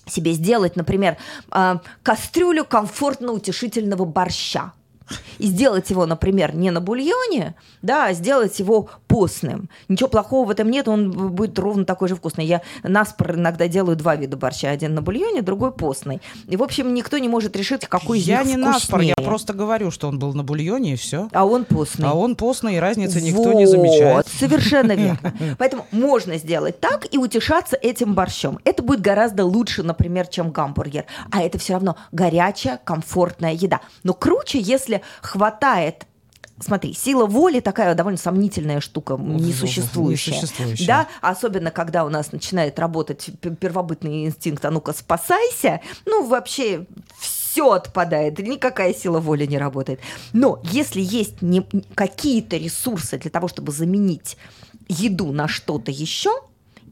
себе сделать, например, а, кастрюлю комфортно-утешительного борща и сделать его, например, не на бульоне, да, а сделать его постным. Ничего плохого в этом нет, он будет ровно такой же вкусный. Я наспор иногда делаю два вида борща. Один на бульоне, другой постный. И, в общем, никто не может решить, какой из Я них не вкуснее. наспор, я просто говорю, что он был на бульоне, и все. А он постный. А он постный, и разницы никто Вот, не замечает. Совершенно верно. Поэтому можно сделать так и утешаться этим борщом. Это будет гораздо лучше, например, чем гамбургер. А это все равно горячая, комфортная еда. Но круче, если хватает Смотри, сила воли такая довольно сомнительная штука, несуществующая. несуществующая. Да, особенно когда у нас начинает работать первобытный инстинкт, а ну-ка спасайся, ну вообще все отпадает, никакая сила воли не работает. Но если есть не, какие-то ресурсы для того, чтобы заменить еду на что-то еще,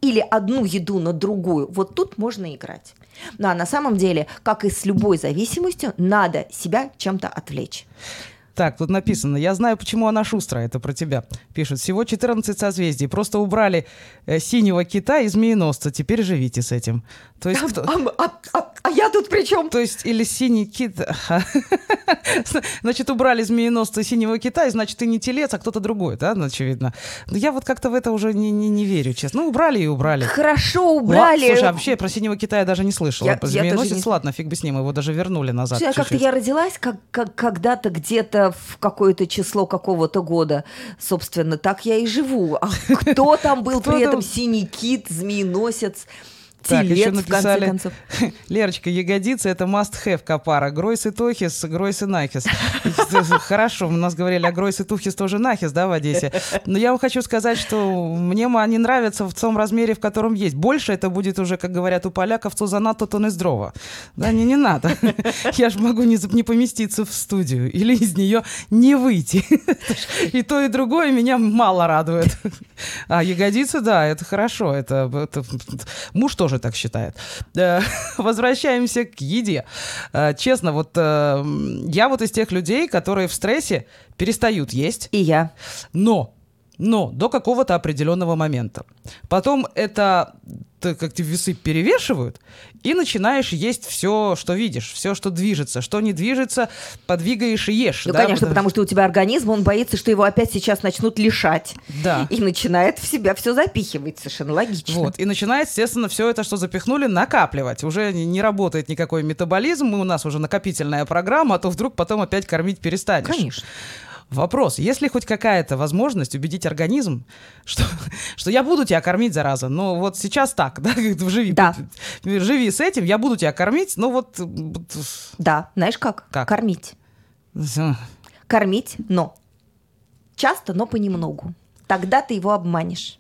или одну еду на другую, вот тут можно играть. Ну а на самом деле, как и с любой зависимостью, надо себя чем-то отвлечь. Так, тут написано, я знаю, почему она шустрая, это про тебя. Пишут, всего 14 созвездий, просто убрали э, синего кита и змееносца, теперь живите с этим. То есть, кто- А, а- а- а я тут при чем? то есть или синий кит... Значит, убрали змееносца и синего кита, и значит, ты не телец, а кто-то другой, да, ну, очевидно. Но я вот как-то в это уже не, не, не верю, честно. Ну, убрали и убрали. Хорошо убрали. Слушай, а вообще про синего кита я даже не слышала. Я- я Змееносец, не- ладно, фиг бы с ним, его даже вернули назад. Слушай, а как-то я родилась как, как когда-то где-то в какое-то число какого-то года. Собственно, так я и живу. А кто там был при этом синий кит, змееносец, Так, еще телец, в конце написали, концов? Лерочка, ягодицы это must have капара. Гройс и Тохис, Гройс и Нахис. Хорошо, у нас говорили о Гройс и Тухис тоже Нахис, да, в Одессе. Но я вам хочу сказать, что мне они нравятся в том размере, в котором есть. Больше это будет уже, как говорят у поляков, то занадто, то не здорово. Да, не, не надо. Я же могу не, за- не поместиться в студию или из нее не выйти. И то, и другое меня мало радует. А ягодицы, да, это хорошо. Это, это- муж тоже так считает. Э, Возвращаемся к еде. Э, Честно, вот э, я вот из тех людей, которые в стрессе перестают есть, И я. но но до какого-то определенного момента. Потом это как-то весы перевешивают, и начинаешь есть все, что видишь, все, что движется. Что не движется, подвигаешь и ешь. Ну, да, конечно, потому что у тебя организм, он боится, что его опять сейчас начнут лишать. Да. И начинает в себя все запихивать. Совершенно логично. Вот. И начинает, естественно, все это, что запихнули, накапливать. Уже не, не работает никакой метаболизм, и у нас уже накопительная программа, а то вдруг потом опять кормить перестанешь. Конечно. Вопрос, есть ли хоть какая-то возможность убедить организм, что, что я буду тебя кормить, зараза, но вот сейчас так, да, как живи, Да. живи с этим, я буду тебя кормить, но вот... вот, Да, знаешь как? Как? Кормить. Кормить, но. Часто, но понемногу. Тогда ты его обманешь.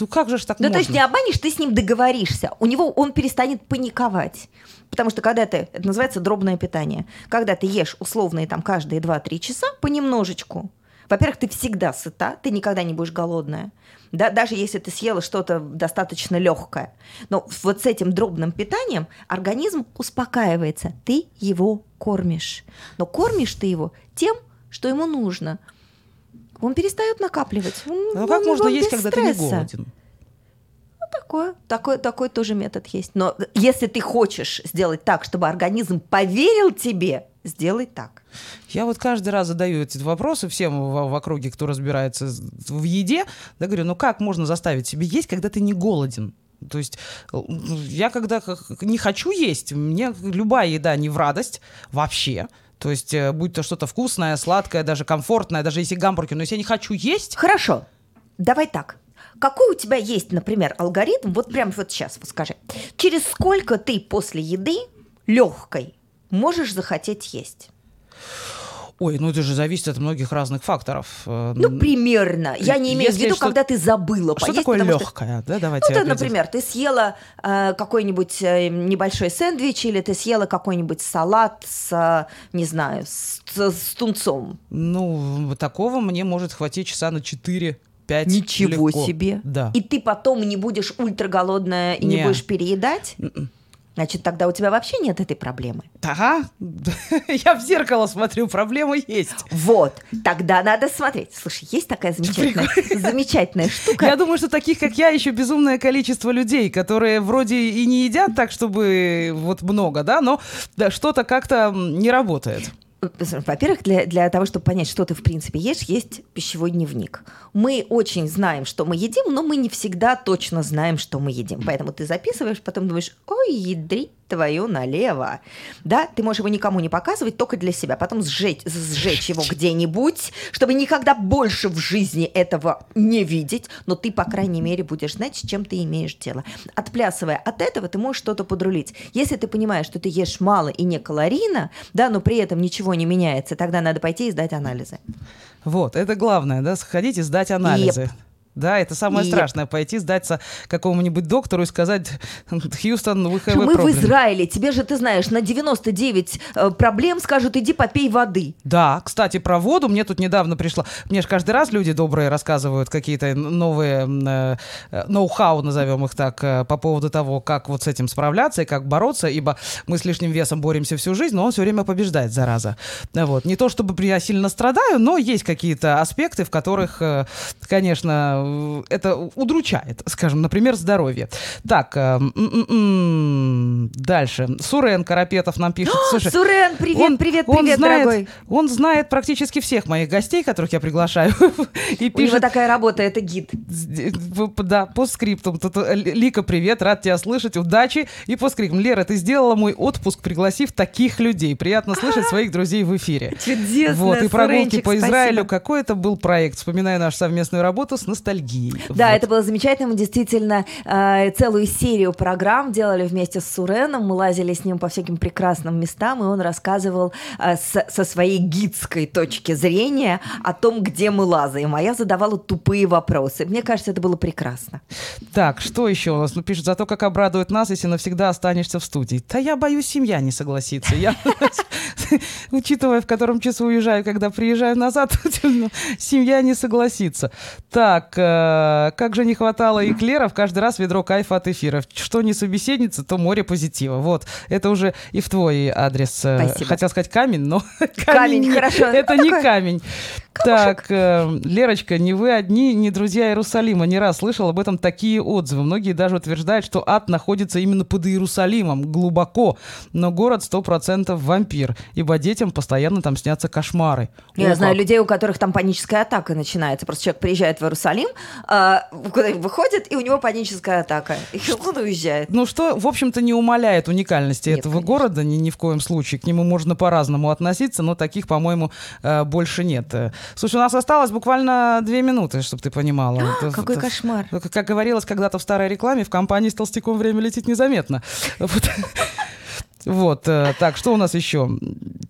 Ну как же ж так Ну, можно? то есть не обманешь, ты с ним договоришься. У него он перестанет паниковать. Потому что когда ты, это называется дробное питание, когда ты ешь условные там каждые 2-3 часа понемножечку, во-первых, ты всегда сыта, ты никогда не будешь голодная. Да, даже если ты съела что-то достаточно легкое. Но вот с этим дробным питанием организм успокаивается. Ты его кормишь. Но кормишь ты его тем, что ему нужно. Он перестает накапливать. Он- Ну он- как можно он есть, когда ты не стресса. голоден? Такое, такой, такой тоже метод есть. Но если ты хочешь сделать так, чтобы организм поверил тебе, сделай так. Я вот каждый раз задаю эти вопросы всем в, в округе, кто разбирается в еде. Да, говорю, ну как можно заставить себе есть, когда ты не голоден? То есть э, я когда не хочу есть, мне любая еда не в радость вообще. То есть э, будь то что-то вкусное, сладкое, даже комфортное, даже если гамбургер, но если я не хочу есть, Хорошо, давай так. Какой у тебя есть, например, алгоритм, вот прямо вот сейчас, вот скажи, через сколько ты после еды легкой можешь захотеть есть? ой, ну это же зависит от многих разных факторов. Э, Ну, примерно. Я не имею в Если виду, что- когда ты забыла что поесть. такое потому что- легкое, да, давайте. Ну, определим. например, ты съела э, какой-нибудь э, небольшой сэндвич или ты съела какой-нибудь салат с, э, не знаю, с, с тунцом. Ну, такого мне может хватить часа на 4-5. Ничего легко. себе. Да. И ты потом не будешь ультраголодная и не, Не. будешь переедать? М-м. Значит, тогда у тебя вообще нет этой проблемы. Ага, я в зеркало смотрю, проблема есть. Вот, тогда надо смотреть. Слушай, есть такая замечательная, замечательная штука. Я думаю, что таких, как я, еще безумное количество людей, которые вроде и не едят так, чтобы вот много, да, но да, что-то как-то не работает. Во-первых, для, для того, чтобы понять, что ты в принципе ешь, есть пищевой дневник. Мы очень знаем, что мы едим, но мы не всегда точно знаем, что мы едим. Поэтому ты записываешь, потом думаешь, ой, ядрить твою налево. Да, ты можешь его никому не показывать, только для себя. Потом сжечь, сжечь его где-нибудь, чтобы никогда больше в жизни этого не видеть. Но ты, по крайней мере, будешь знать, с чем ты имеешь дело. Отплясывая от этого, ты можешь что-то подрулить. Если ты понимаешь, что ты ешь мало и не калорийно, да, но при этом ничего не меняется, тогда надо пойти и сдать анализы. Вот, это главное, да, сходить и сдать анализы. Yep. Да, это самое И- страшное, пойти сдаться какому-нибудь доктору и сказать, Хьюстон, вы мы в problem». Израиле, тебе же, ты знаешь, на 99 э, проблем скажут, иди попей воды. Да, кстати, про воду мне тут недавно пришло. Мне же каждый раз люди добрые рассказывают какие-то новые э, э, ноу-хау, назовем их так, э, по поводу того, как вот с этим справляться и как бороться, ибо мы с лишним весом боремся всю жизнь, но он все время побеждает, зараза. Вот. Не то чтобы я сильно страдаю, но есть какие-то аспекты, в которых, конечно, это удручает, скажем, например, здоровье. Так, э, дальше. Сурен Карапетов нам пишет. Слушай, Сурен, привет, он- привет, он привет, знает- дорогой. Он знает практически всех моих гостей, которых я приглашаю. И У него пишет, такая работа, это гид. В- Да, по э, Лика, привет, рад тебя слышать, удачи. И по скриптум. Лера, ты сделала мой отпуск, пригласив таких людей. Приятно слышать своих друзей в эфире. Чудесно, Вот, и прогулки по Израилю. Какой это был проект? Вспоминаю нашу совместную работу с ностальгией. Да, Вот. это было замечательно. Мы действительно э, целую серию программ делали вместе с Суреном. Мы лазили с ним по всяким прекрасным местам, и он рассказывал э, с- со своей гидской точки зрения о том, где мы лазаем. А я задавала тупые вопросы. Мне кажется, это было прекрасно. Так, что еще у нас? Ну, пишет, зато как обрадует нас, если навсегда останешься в студии. Да я боюсь, семья не согласится. Я, учитывая, в котором часу уезжаю, когда приезжаю назад, ну, семья не согласится. Так, э, как же не хватало эклеров, каждый раз ведро кайфа от эфиров. Что не собеседница, то море позитива. Вот, это уже и в твой адрес. э, Спасибо. Хотел сказать камень, но Камень, не- хорошо. Это не камень. Так, э, Лерочка, не вы одни, не друзья Иерусалима. Не раз слышал об этом такие отзывы. Многие даже утверждают, что ад находится именно под Иерусалимом, глубоко. Но город сто процентов вампир, ибо детям постоянно там снятся кошмары. Я О, знаю как. людей, у которых там паническая атака начинается. Просто человек приезжает в Иерусалим, куда выходит, и у него паническая атака. И он уезжает. Ну что, в общем-то, не умаляет уникальности Нет, этого конечно. города ни, ни в коем случае. К нему можно по-разному относиться, но таких, по-моему, э, больше нет. Слушай, у нас осталось буквально две минуты, чтобы ты понимала. Это- Какой это- кошмар. Как говорилось когда-то в старой рекламе, в компании с толстяком время летит незаметно. Вот. Э, так, что у нас еще?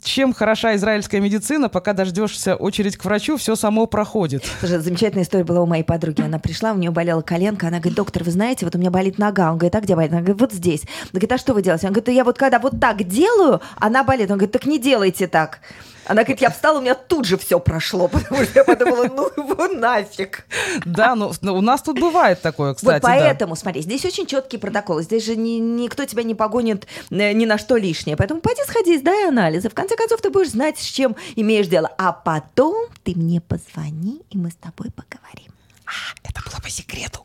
Чем хороша израильская медицина, пока дождешься очередь к врачу, все само проходит. Слушай, замечательная история была у моей подруги. Она пришла, у нее болела коленка. Она говорит, доктор, вы знаете, вот у меня болит нога. Он говорит, а где болит? Она говорит, вот здесь. Она говорит, а что вы делаете? Он говорит, «Да я вот когда вот так делаю, она болит. Он говорит, так не делайте так. Она говорит, я встала, у меня тут же все прошло, потому что я подумала, ну его нафиг. Да, но, но у нас тут бывает такое, кстати. вот да. поэтому, смотри, здесь очень четкий протокол. Здесь же ни- никто тебя не погонит э, ни на что лишнее. Поэтому пойди сходи, сдай анализы. В конце концов, ты будешь знать, с чем имеешь дело. А потом ты мне позвони, и мы с тобой поговорим. Это было по секрету.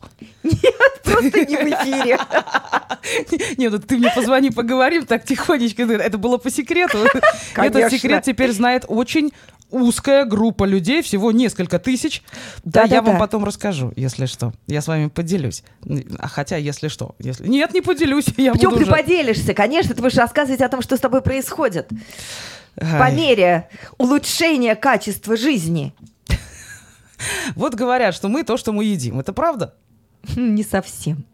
Просто не в эфире. Нет, ну ты мне позвони, поговорим так тихонечко. Это было по секрету. Этот секрет теперь знает очень узкая группа людей, всего несколько тысяч. Да, я Да-да-да. вам потом расскажу, если что. Я с вами поделюсь. А хотя, если что. Если... Нет, не поделюсь. Я Почему буду ты уже- поделишься? Конечно, ты будешь рассказывать о том, что с тобой происходит. По Ай. мере улучшения качества жизни. Вот говорят, что мы то, что мы едим. Это правда? Не совсем.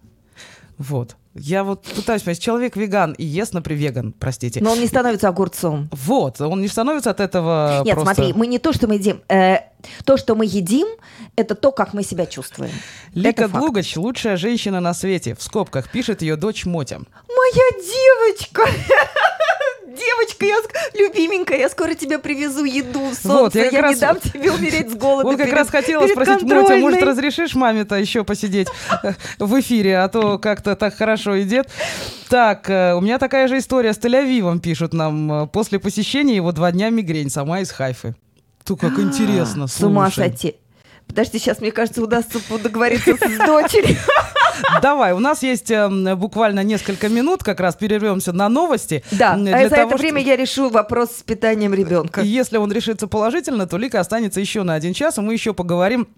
Вот. Я вот пытаюсь понять, человек веган и ест, например, веган, простите. Но он не становится огурцом. Вот, он не становится от этого Нет, просто... смотри, мы не то, что мы едим. э, то, что мы едим, это то, как мы себя чувствуем. Лика. Длугач – лучшая женщина на свете. В скобках пишет ее дочь Мотя. Моя девочка! Девочка, я любименькая, я скоро тебе привезу еду, солнце, Вот, я я, раз- не дам тебе умереть с голода. Вот как перед- раз хотела спросить, Мотя, может, контрольной». разрешишь маме-то еще посидеть э, в эфире, а то как-то так хорошо идет. Так, э, у меня такая же история с Тель-Авивом, пишут нам. Э, После посещения его два дня мигрень, сама из Хайфы. Ту, как интересно, С ума сойти. Подожди, сейчас, мне кажется, удастся договориться с дочерью. Давай, у нас есть эм, буквально несколько минут, как раз перервемся на новости. Да, а за это время я решу вопрос с питанием ребенка. И Если он решится положительно, то Лика останется еще на один час, и мы еще поговорим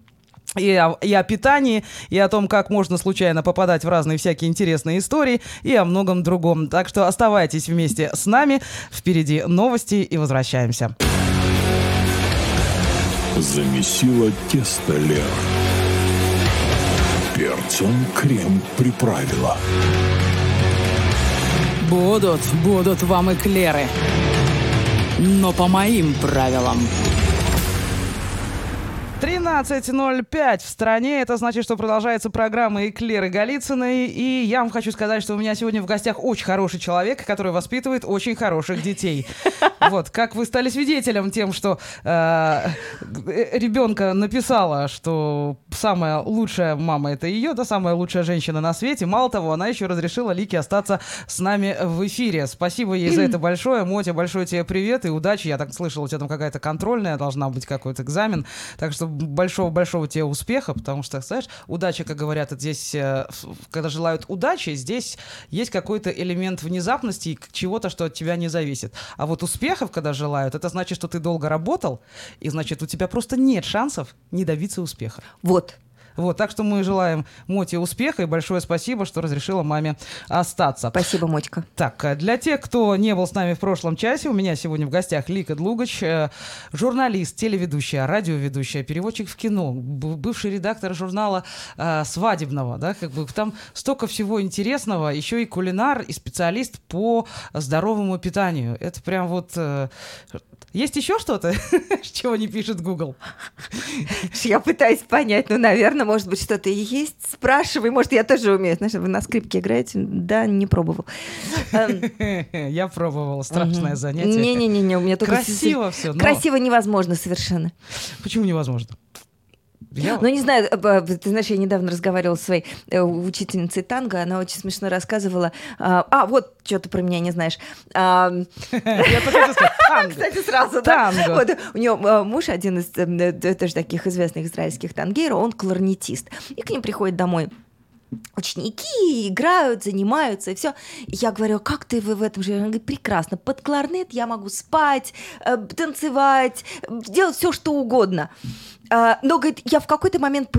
и о, и о питании, и о том, как можно случайно попадать в разные всякие интересные истории, и о многом другом. Так что оставайтесь вместе с нами. Впереди новости и возвращаемся. Замесила тесто Лера. Перцем крем приправила. Будут, будут вам эклеры. Но по моим правилам. 13.05 в стране. Это значит, что продолжается программа «Эклеры Голицыной». И я вам хочу сказать, что у меня сегодня в гостях очень хороший человек, который воспитывает очень хороших детей. Вот, как вы стали свидетелем тем, что э, ребенка написала, что самая лучшая мама это ее, да, самая лучшая женщина на свете. Мало того, она еще разрешила Лике остаться с нами в эфире. Спасибо ей за это большое. Мотя, большой тебе привет и удачи. Я так слышал, у тебя там какая-то контрольная должна быть, какой-то экзамен. Так что большого-большого тебе успеха, потому что, знаешь, удача, как говорят, здесь, э, когда желают удачи, здесь есть какой-то элемент внезапности и чего-то, что от тебя не зависит. А вот успехов, когда желают, это значит, что ты долго работал, и значит, у тебя просто нет шансов не добиться успеха. Вот. Вот, так что мы желаем Моте успеха и большое спасибо, что разрешила маме остаться. Спасибо, Мотька. Так, э, для тех, кто не был с нами в прошлом часе, у меня сегодня в гостях Лика Длугач, э, журналист, телеведущая, радиоведущая, переводчик в кино, бывший редактор журнала э, свадебного, да, как бы там столько всего интересного, еще и кулинар, и специалист по здоровому питанию. Это прям вот... э, есть еще что-то, чего не пишет Google? Я пытаюсь понять, ну, наверное, может быть, что-то и есть. Спрашивай, может, я тоже умею. Знаешь, вы на скрипке играете? Да, не пробовал. Эм, Я пробовала, страшное занятие. Не-не-не, у меня только... Красиво все, Красиво невозможно совершенно. почему невозможно? Я- Ну, не знаю, э, б- ты знаешь, я недавно разговаривала со своей э, учительницей танго, она очень смешно рассказывала. А, а, вот, что ты про меня не знаешь. Я только танго. Кстати, сразу, да. Танго. Вот, у нее э, муж, один из э, э, тоже таких известных израильских тангейров, он кларнетист. И к ним приходит домой ученики играют, занимаются и все. Я говорю, «А как ты вы в этом же? Он говорит, прекрасно. Под кларнет я могу спать, э, танцевать, делать все, что угодно. А, Но, говорит, я в какой-то момент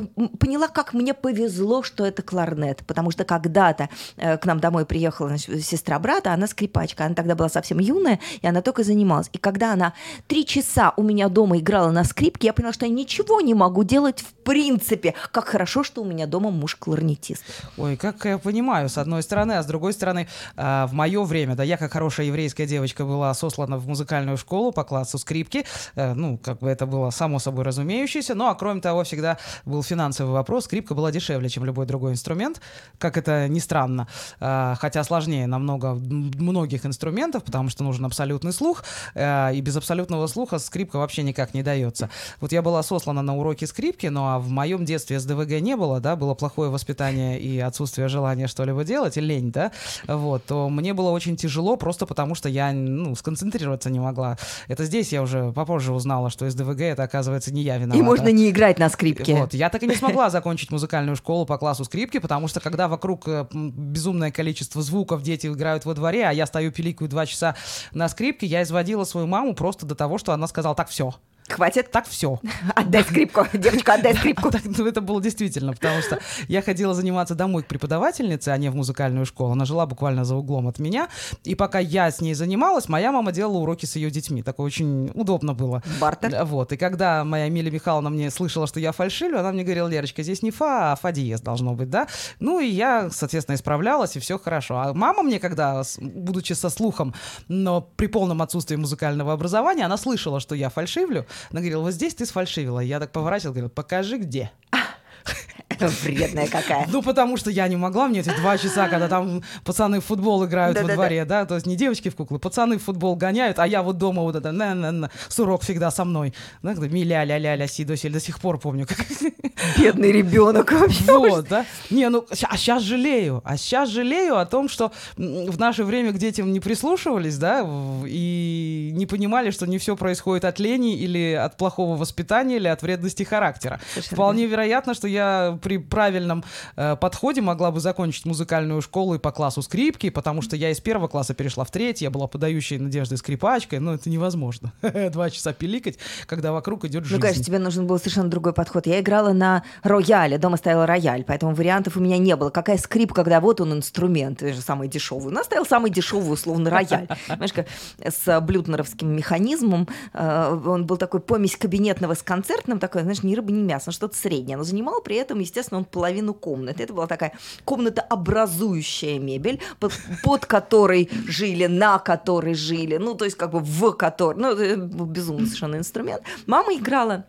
поняла, как мне повезло, что это кларнет, потому что когда-то э, к нам домой приехала значит, сестра брата, она скрипачка, она тогда была совсем юная, и она только занималась. И когда она три часа у меня дома играла на скрипке, я поняла, что я ничего не могу делать в принципе. Как хорошо, что у меня дома муж кларнетист. Ой, как я понимаю, с одной стороны, а с другой стороны, а, в мое время, да, я как хорошая еврейская девочка была сослана в музыкальную школу по классу скрипки, Э, ну, как бы это было само собой разумеющееся, ну, а кроме того, всегда был финансовый вопрос, скрипка была дешевле, чем любой другой инструмент, как это ни странно, А, хотя сложнее намного многих инструментов, потому что нужен абсолютный слух, э, и без абсолютного слуха скрипка вообще никак не дается. Вот я была сослана на уроки скрипки, но а в моем детстве СДВГ не было, да, было плохое воспитание и отсутствие желания что-либо делать, и лень, да, вот, то мне было очень тяжело просто потому, что я, ну, сконцентрироваться не могла. Это здесь я уже попозже узнала, что СДВГ это, оказывается, не я виновата. Можно не играть на скрипке. Вот, я так и не смогла закончить музыкальную школу по классу скрипки, потому что когда вокруг э, безумное количество звуков, дети играют во дворе, а я стою пиликаю два часа на скрипке, я изводила свою маму просто до того, что она сказала, так все, Хватит? так все. Отдай скрипку. Девочка, отдай скрипку. Так, ну, это было действительно, потому что я ходила заниматься домой к преподавательнице, а не в музыкальную школу. Она жила буквально за углом от меня. И пока я с ней занималась, моя мама делала уроки с ее детьми. Такое очень удобно было. Бартер. Да, Вот. И когда моя Эмилия Михайловна мне слышала, что я фальшивлю, она мне говорила, Лерочка, здесь не фа, а фа диез должно быть, да? Ну и я, соответственно, исправлялась, и все хорошо. А мама мне, когда, будучи со слухом, но при полном отсутствии музыкального образования, она слышала, что я фальшивлю. Она говорила, вот здесь ты сфальшивила. Я так поворачивала, говорила, покажи где. Вредная какая. Ну, потому что я не могла, мне эти два часа, когда там пацаны в футбол играют во дворе, да, то есть не девочки в куклы, пацаны в футбол гоняют, а я вот дома вот это, на на на сурок всегда со мной. Да, когда ми ля ля ля си до до сих пор помню. как- Бедный ребенок вообще. Вот, да. Не, ну, а сейчас жалею. А сейчас жалею о том, что в наше время к детям не прислушивались, да, и не понимали, что не все происходит от лени или от плохого воспитания, или от вредности характера. Вполне вероятно, что я при правильном э, подходе могла бы закончить музыкальную школу и по классу скрипки, потому что я из первого класса перешла в третий, я была подающей надежды скрипачкой, но это невозможно. Два часа пиликать, когда вокруг идет жизнь. Ну, конечно, тебе нужен был совершенно другой подход. Я играла на рояле, дома стоял рояль, поэтому вариантов у меня не было. Какая скрипка, когда вот он инструмент, это же самый дешевый. У нас стоял самый дешевый, условно, рояль. Понимаешь, как с блютнеровским механизмом. Э, Он был такой помесь кабинетного с концертным, такой, знаешь, ни рыба, ни мясо, что-то среднее. Но занимал при этом, естественно, он половину комнаты. Это была такая комнатообразующая мебель, под, под которой жили, на которой жили, ну, то есть как бы в которой, ну, безумный совершенно инструмент. Мама играла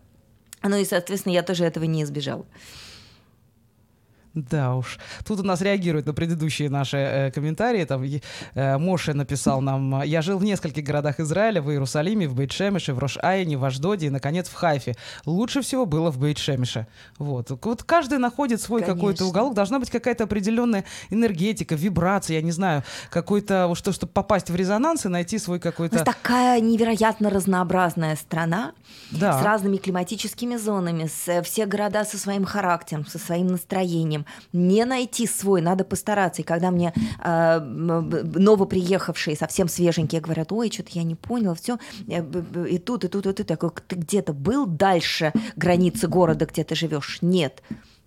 ну и, соответственно, я тоже этого не избежала. Да уж. Тут у нас реагируют на предыдущие наши э, комментарии. Там э, Моше написал нам, я жил в нескольких городах Израиля, в Иерусалиме, в Бейт-Шемеше, в Рош-Айне, в Аждоде и, наконец, в Хайфе. Лучше всего было в Бейт-Шемеше. Вот. Вот каждый находит свой какой-то уголок. Должна быть какая-то определенная энергетика, вибрация, я не знаю, какой-то, что, чтобы попасть в резонанс и найти свой У нас какой-то... такая невероятно разнообразная страна Да. с разными климатическими зонами, с, э, все города со своим характером, со своим настроением. Не найти свой, надо постараться. И когда мне э, новоприехавшие, совсем свеженькие говорят, ой, что-то я не понял, все, и тут, и тут, и тут, я говорю, ты где-то был дальше границы города, где ты живешь? Нет.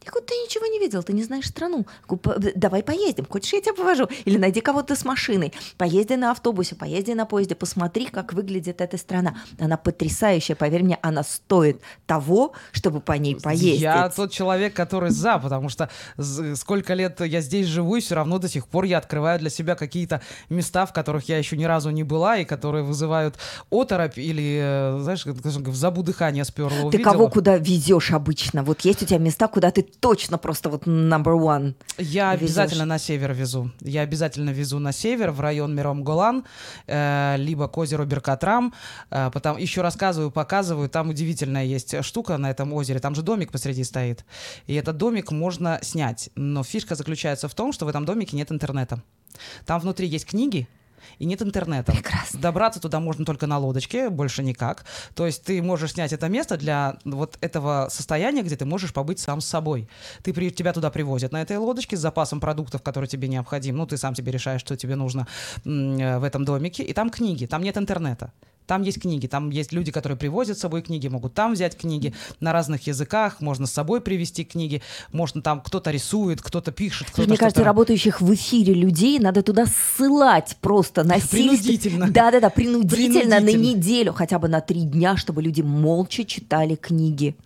Я говорю, ты ничего не видел, ты не знаешь страну. Говорю, «По- Давай поездим, хочешь, я тебя повожу? Или найди кого-то с машиной. Поезди на автобусе, поезди на поезде, посмотри, как выглядит эта страна. Она потрясающая, поверь мне, она стоит того, чтобы по ней поездить. Я тот человек, который за, потому что сколько лет я здесь живу, и все равно до сих пор я открываю для себя какие-то места, в которых я еще ни разу не была, и которые вызывают оторопь или, э, знаешь, в забу дыхание сперла Ты увидела. кого куда везешь обычно? Вот есть у тебя места, куда ты точно просто вот number one. Я везёшь? обязательно на север везу. Я обязательно везу на север, в район Миром Голан, э, либо к озеру Беркатрам. Э, потом еще рассказываю, показываю. Там удивительная есть штука на этом озере. Там же домик посреди стоит. И этот домик можно снять. Но фишка заключается в том, что в этом домике нет интернета. Там внутри есть книги, и нет интернета. Прекрасно. Добраться туда можно только на лодочке, больше никак. То есть ты можешь снять это место для вот этого состояния, где ты можешь побыть сам с собой. Ты при, тебя туда привозят на этой лодочке с запасом продуктов, которые тебе необходим. Ну, ты сам себе решаешь, что тебе нужно э, в этом домике. И там книги, там нет интернета. Там есть книги, там есть люди, которые привозят с собой книги, могут там взять книги на разных языках, можно с собой привезти книги, можно там кто-то рисует, кто-то пишет, кто-то Мне кажется, работающих в эфире людей надо туда ссылать просто насильственно. Принудительно. Да-да-да, принудительно, на Принудительно. неделю, хотя бы на три дня, чтобы люди молча читали книги.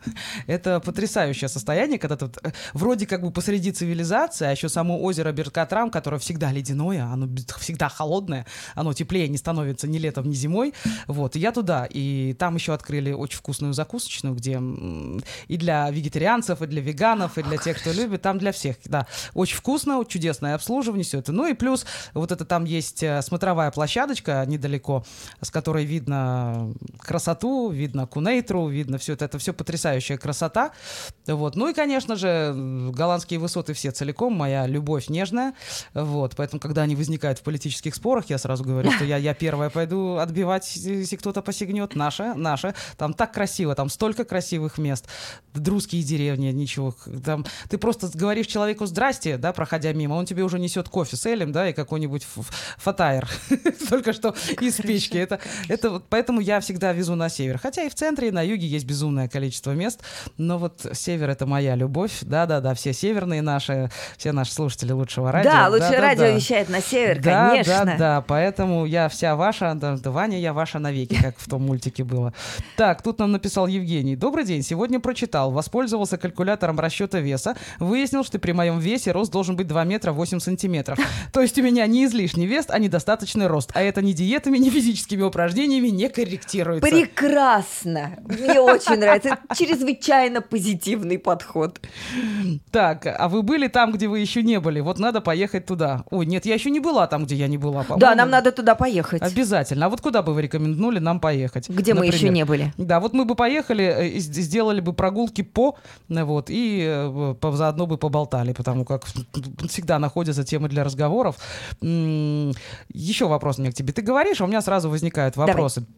Это потрясающее состояние, когда ты э, вроде как бы посреди цивилизации, а еще само озеро Беркатрам, которое всегда ледяное, оно всегда холодное, оно теплее не становится ни летом, ни зимой. Вот, и я туда, и там еще открыли очень вкусную закусочную, где и для вегетарианцев, и для веганов, и для тех, кто любит, там для всех, да. Очень вкусно, чудесное обслуживание, все это. Ну и плюс вот это там есть э, смотровая площадочка недалеко, с которой видно красоту, видно Кунейтру, видно все это, это все потрясающая красота. Вот. Ну и, конечно же, голландские высоты все целиком, моя любовь нежная. Вот. Поэтому, когда они возникают в политических спорах, я сразу говорю, что я, я первая пойду отбивать, если кто-то посягнет. Наша, наша. Там так красиво, там столько красивых мест. Друзские деревни, ничего. Там, ты просто говоришь человеку «здрасте», да, проходя мимо, он тебе уже несет кофе с Элем, да, и какой-нибудь фатайр. Только что из печки. Это, это вот поэтому я всегда везу на север. Хотя и в центре, и на юге есть безумное количество мест. Но вот север — это моя любовь. Да-да-да, все северные наши, все наши слушатели лучшего радио. да, лучшее Да-да-да. радио вещает на север, Да, конечно. да, да, поэтому я вся ваша, да, Ваня, я ваша, навеки, как в том мультике было. Так, тут нам написал Евгений. Добрый день. Сегодня прочитал. Воспользовался калькулятором расчета веса. Выяснил, что при моем весе рост должен быть 2 метра 8 сантиметров. То есть у меня не излишний вес, а недостаточный рост. А это ни диетами, ни физическими упражнениями не корректируется. Прекрасно. Мне очень нравится. Это чрезвычайно позитивный подход. Так, а вы были там, где вы еще не были? Вот надо поехать туда. Ой, нет, я еще не была там, где я не была. Да, нам надо туда поехать. Обязательно. А вот куда бы вы рекомендовали нам поехать? Где мы еще например? не были. Да, вот мы бы поехали, э, сделали бы прогулки по, э, вот, и э, по- заодно бы поболтали, потому как всегда находятся темы для разговоров. Еще вопрос у меня к тебе. Ты говоришь, а у меня сразу возникают Давай.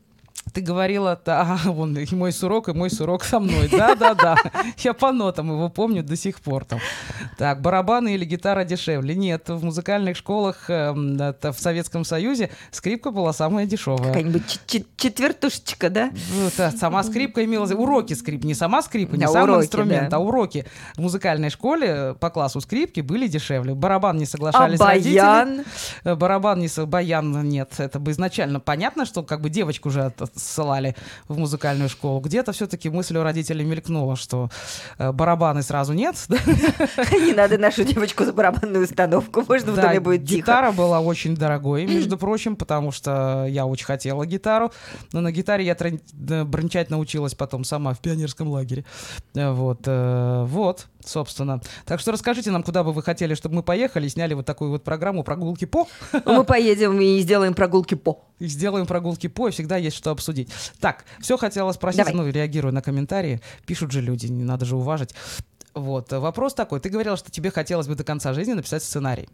Ты говорила, да, вон и мой сурок, и мой сурок со мной. Да, да, да. Я по нотам его помню до сих пор. Там. Так, барабаны или гитара дешевле? Нет, в музыкальных школах эм, это в Советском Союзе скрипка была самая дешевая. Какая-нибудь четвертушечка, да? Да, сама скрипка имела... Уроки скрип, не сама скрипка, не Да, сам уроки, инструмент, да. а уроки в музыкальной школе по классу скрипки были дешевле. Барабан не А соглашались родители. баян? Э, Барабан не. Баян нет. Это бы изначально понятно, что как бы девочку уже от- отсылали в музыкальную школу. Где-то все-таки мысль у родителей мелькнула, что э, барабаны сразу нет. Не надо нашу девочку за барабанную установку. Можно в доме будет тихо. гитара была очень дорогой, между прочим, потому что я очень хотела гитару. Но на гитаре я брончать научилась потом сама в пионерском лагере. Э, Вот, э, вот, собственно. Так что расскажите нам, куда бы вы хотели, чтобы мы поехали, сняли вот такую вот программу «Прогулки по». Мы поедем и сделаем прогулки по. И сделаем прогулки по, и всегда есть что обсудить. Так, все хотела спросить, Давай. ну, реагирую на комментарии. Пишут же люди, не надо же уважить. Вот, вопрос такой. Ты говорила, что тебе хотелось бы до конца жизни написать сценарий.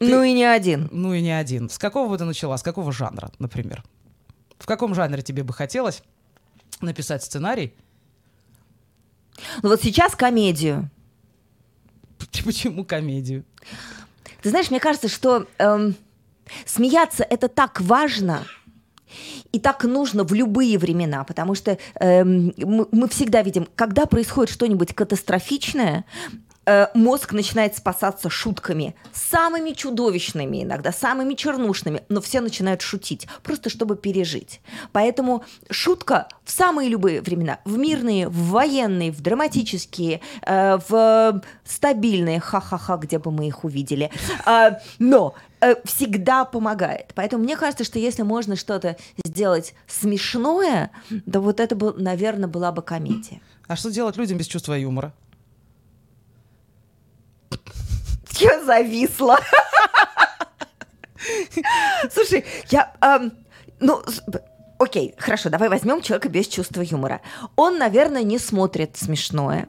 Ну и не один. Ну и не один. С какого бы ты начала? С какого жанра, например? В каком жанре тебе бы хотелось написать сценарий? Ну вот сейчас комедию. Почему комедию? Ты знаешь, мне кажется, что эм, смеяться это так важно. И так нужно в любые времена, потому что эм, мы, мы всегда видим, когда происходит что-нибудь катастрофичное, э, мозг начинает спасаться шутками, самыми чудовищными иногда, самыми чернушными, но все начинают шутить, просто чтобы пережить. Поэтому шутка в самые любые времена, в мирные, в военные, в драматические, э, в стабильные, ха-ха-ха, где бы мы их увидели, А, но э, всегда помогает. Поэтому мне кажется, что если можно что-то сделать смешное, то вот это, бы, наверное, была бы комедия. А что делать людям без чувства юмора? Я зависла. Слушай, я... ну, окей, хорошо, давай возьмем человека без чувства юмора. Он, наверное, не смотрит смешное.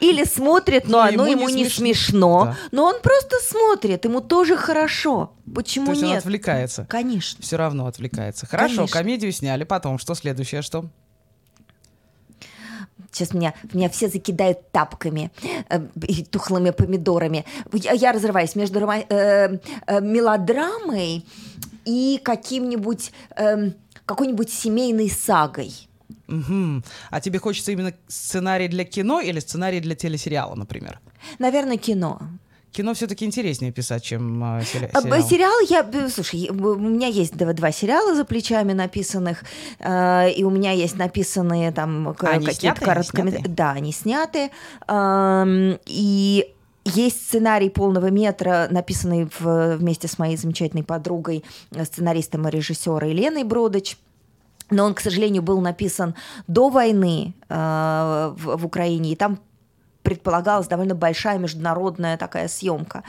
Или смотрит, но Ну, оно ему ему не не, смешно. Да. Но он просто смотрит, ему тоже хорошо. Почему То есть он нет? отвлекается. Конечно. Все равно отвлекается. Хорошо, Конечно. комедию сняли. Потом, что следующее, что? Сейчас меня, меня все закидают тапками э, и тухлыми помидорами. Я, я разрываюсь между рома- э, э, мелодрамой и каким-нибудь эм, какой-нибудь семейной сагой. Мгм. А тебе хочется именно сценарий для кино или сценарий для телесериала, например? Наверное, кино. Кино все-таки интереснее писать, чем э, сери- А, б- сериал. Сериал я, слушай, я- у меня есть два, два сериала за плечами написанных, э, и у меня есть написанные там Они какие-то короткометражные. Да, они сняты. Эм, и есть сценарий полного метра, написанный в- вместе с моей замечательной подругой, э, сценаристом и режиссером Еленой Бродыч. Но он, к сожалению, был написан до войны э, в, в Украине, и там предполагалась довольно большая международная такая съемка.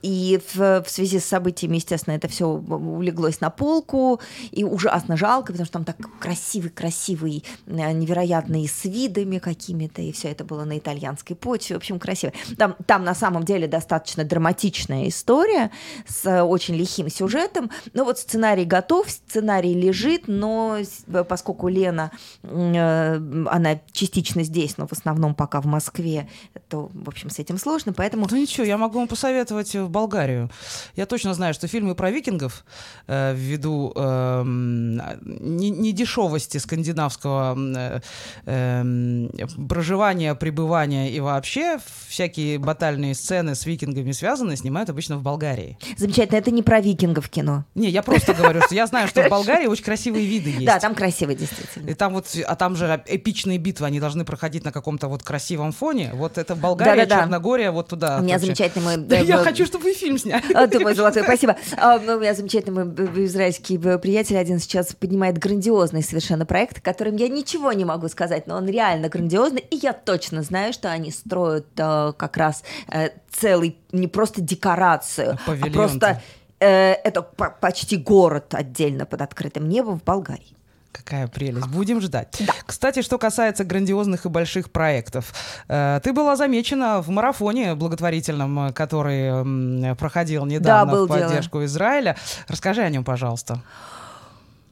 И в, в связи с событиями, естественно, это все улеглось на полку, и ужасно жалко, потому что там так красивый-красивый, э, невероятный, с видами какими-то, и все это было на итальянской почве, в общем, красиво. Там, там на самом деле достаточно драматичная история с э, очень лихим сюжетом, но вот сценарий готов, сценарий лежит, но э, поскольку Лена, она частично здесь, но в основном пока в Москве, то, в общем, с этим сложно, поэтому... Ну ничего, я могу вам посоветовать в Болгарию. Я точно знаю, что фильмы про викингов, э, ввиду эм, не, не дешевости скандинавского э, э, проживания, пребывания и вообще всякие батальные сцены с викингами связаны, снимают обычно в Болгарии. Замечательно, это не про викингов кино. Не, я просто говорю, что я знаю, что в Болгарии очень красивые виды есть. Да, там красиво, действительно. И там вот, а там же эпичные битвы, они должны проходить на каком-то вот красивом фоне. Вот это Болгария, Да-да-да. Черногория, вот туда. У меня замечательный мой... Да, я хочу, чтобы вы фильм сняли. А, ты мой золотой, спасибо. А, ну, У меня замечательный мой израильский приятель один сейчас поднимает грандиозный совершенно проект, о котором я ничего не могу сказать, но он реально грандиозный, и я точно знаю, что они строят э, как раз э, целый, не просто декорацию, а просто э, это по- почти город отдельно под открытым небом в Болгарии. Какая прелесть. Будем ждать. Кстати, что касается грандиозных и больших проектов. э, Ты была замечена в марафоне благотворительном, э, который проходил недавно был в дело. поддержку Израиля. Расскажи о нем, пожалуйста.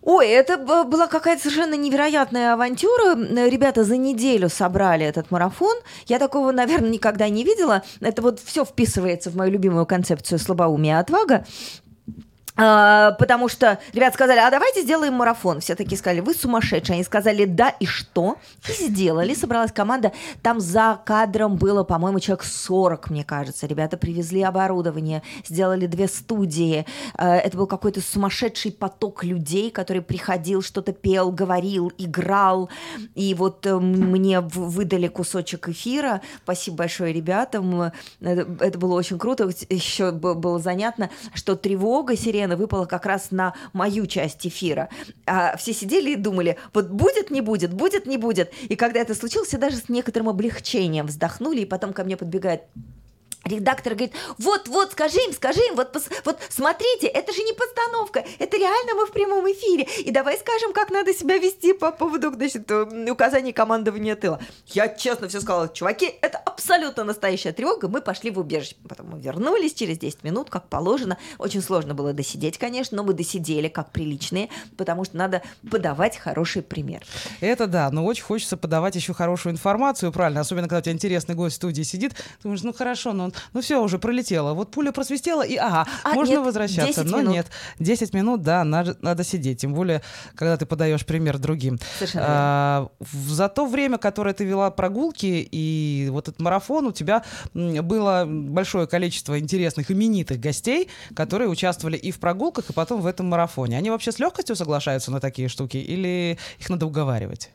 Ой, это была какая-то совершенно невероятная авантюра. Ребята за неделю собрали этот марафон. Я такого, наверное, никогда не видела. Это вот все вписывается в мою любимую концепцию слабоумия и отвага. А, потому что ребята сказали, а давайте сделаем марафон. Все такие сказали, вы сумасшедшие. Они сказали, да, и что? И сделали. Собралась команда. Там за кадром было, по-моему, человек 40, мне кажется. Ребята привезли оборудование, сделали две студии. А, Это был какой-то сумасшедший поток людей, который приходил, что-то пел, говорил, играл. И вот э, мне выдали кусочек эфира. Спасибо большое ребятам. Это, это было очень круто. Еще было занятно, что тревога сирены выпала как раз на мою часть эфира. А все сидели и думали, вот будет, не будет, будет, не будет. И когда это случилось, все даже с некоторым облегчением вздохнули, и потом ко мне подбегает Редактор говорит, вот, вот, скажи им, скажи им, вот, вот смотрите, это же не постановка, это реально мы в прямом эфире, и давай скажем, как надо себя вести по поводу, значит, э, указаний командования тыла. Я честно все сказала, чуваки, это абсолютно настоящая тревога, мы пошли в убежище. Потом мы вернулись через 10 минут, как положено. Очень сложно было досидеть, конечно, но мы досидели как приличные, потому что надо подавать хороший пример. Это да, но очень хочется подавать еще хорошую информацию, правильно, особенно когда у тебя интересный гость в студии сидит, думаешь, ну хорошо, ну, ну все, уже пролетело, вот пуля просвистела, и ага, А, можно нет, возвращаться, 10 но минут. нет, 10 минут, да, надо, надо сидеть, тем более, когда ты подаешь пример другим. Совершенно А, за то время, которое ты вела прогулки и вот этот марафон, у тебя было большое количество интересных, именитых гостей, которые участвовали и в прогулках, и потом в этом марафоне. Они вообще с легкостью соглашаются на такие штуки или их надо уговаривать?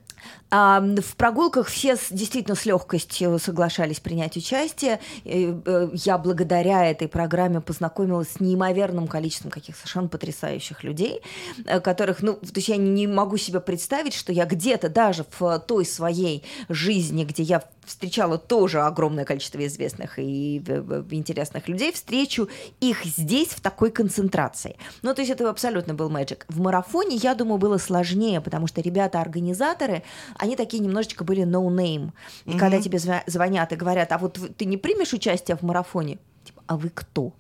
А, в прогулках все действительно с легкостью соглашались принять участие. Э, Я благодаря этой программе познакомилась с неимоверным количеством каких совершенно потрясающих людей, э, которых, ну, то есть я не- не могу себе представить, что я где-то даже в той своей жизни, где я встречала тоже огромное количество известных и интересных людей, встречу их здесь в такой концентрации. Ну, то есть это абсолютно был мэджик. В марафоне, я думаю, было сложнее, потому что ребята-организаторы, они такие немножечко были no-name. И когда тебе звонят и говорят, а вот ты не примешь участие в марафоне? Типа, а вы кто?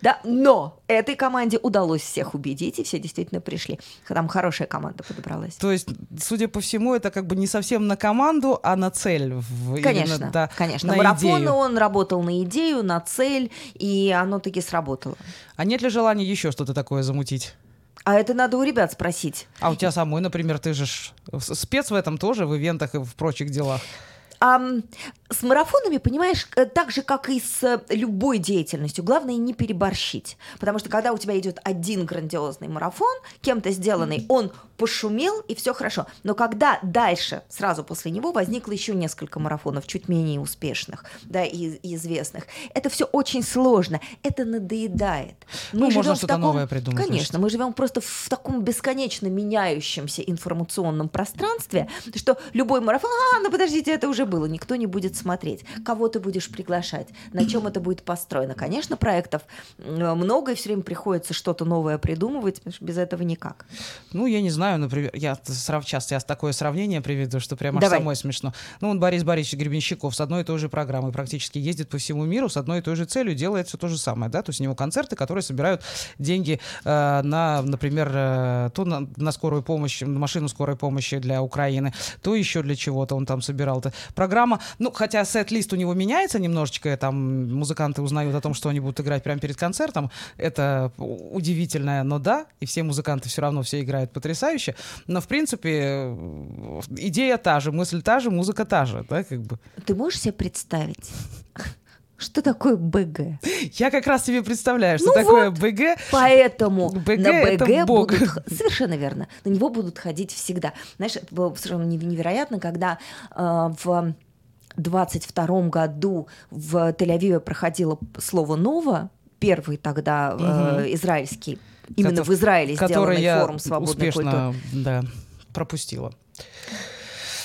Да, но этой команде удалось всех убедить, и все действительно пришли. Там хорошая команда подобралась. То есть, судя по всему, это как бы не совсем на команду, а на цель. в- Конечно, именно, да, конечно. на Марафон идею. он работал на идею, на цель, и оно таки сработало. А нет ли желания еще что-то такое замутить? А это надо у ребят спросить. А у тебя самой, например, ты же спец в этом тоже, в ивентах и в прочих делах. Ам, с марафонами, понимаешь, э, так же, как и с э, любой деятельностью, главное не переборщить. Потому что когда у тебя идет один грандиозный марафон, кем-то сделанный, он пошумел, и все хорошо. Но когда дальше, сразу после него, возникло еще несколько марафонов, чуть менее успешных, да, и, и известных, это все очень сложно, это надоедает. Ну, можно живем в что-то новое придумать, Конечно, значит. мы живем просто в таком бесконечно меняющемся информационном пространстве, что любой марафон, а, ну подождите, это уже было, никто не будет смотреть. Кого ты будешь приглашать? На чем это будет построено? Конечно, проектов много, и все время приходится что-то новое придумывать, потому что без этого никак. Ну, я не знаю, например, я срав- я такое сравнение приведу, что прямо Давай. самой смешно. Ну, вот Борис Борисович Гребенщиков с одной и той же программой практически ездит по всему миру с одной и той же целью, делает все то же самое, да, то есть у него концерты, которые собирают деньги э, на, например, э, то на, на скорую помощь, на машину скорой помощи для Украины, то еще для чего-то он там собирал-то. Программа, ну, хотя сет-лист у него меняется немножечко, там музыканты узнают о том, что они будут играть прямо перед концертом, это удивительное, но да, и все музыканты все равно все играют потрясающе, но, в принципе, э, идея та же, мысль та же, музыка та же, да, как бы. Ты можешь себе представить? Что такое БГ? Я как раз себе представляю, что Ну такое вот. БГ. Поэтому БГ на это БГ бог. будут... Совершенно верно. На него будут ходить всегда. Знаешь, это было совершенно нев- невероятно, когда э, в 22 году в Тель-Авиве проходило слово «ново», первый тогда э, израильский, именно Кото- в Израиле сделанный я форум свободной культуры. успешно, да, пропустила.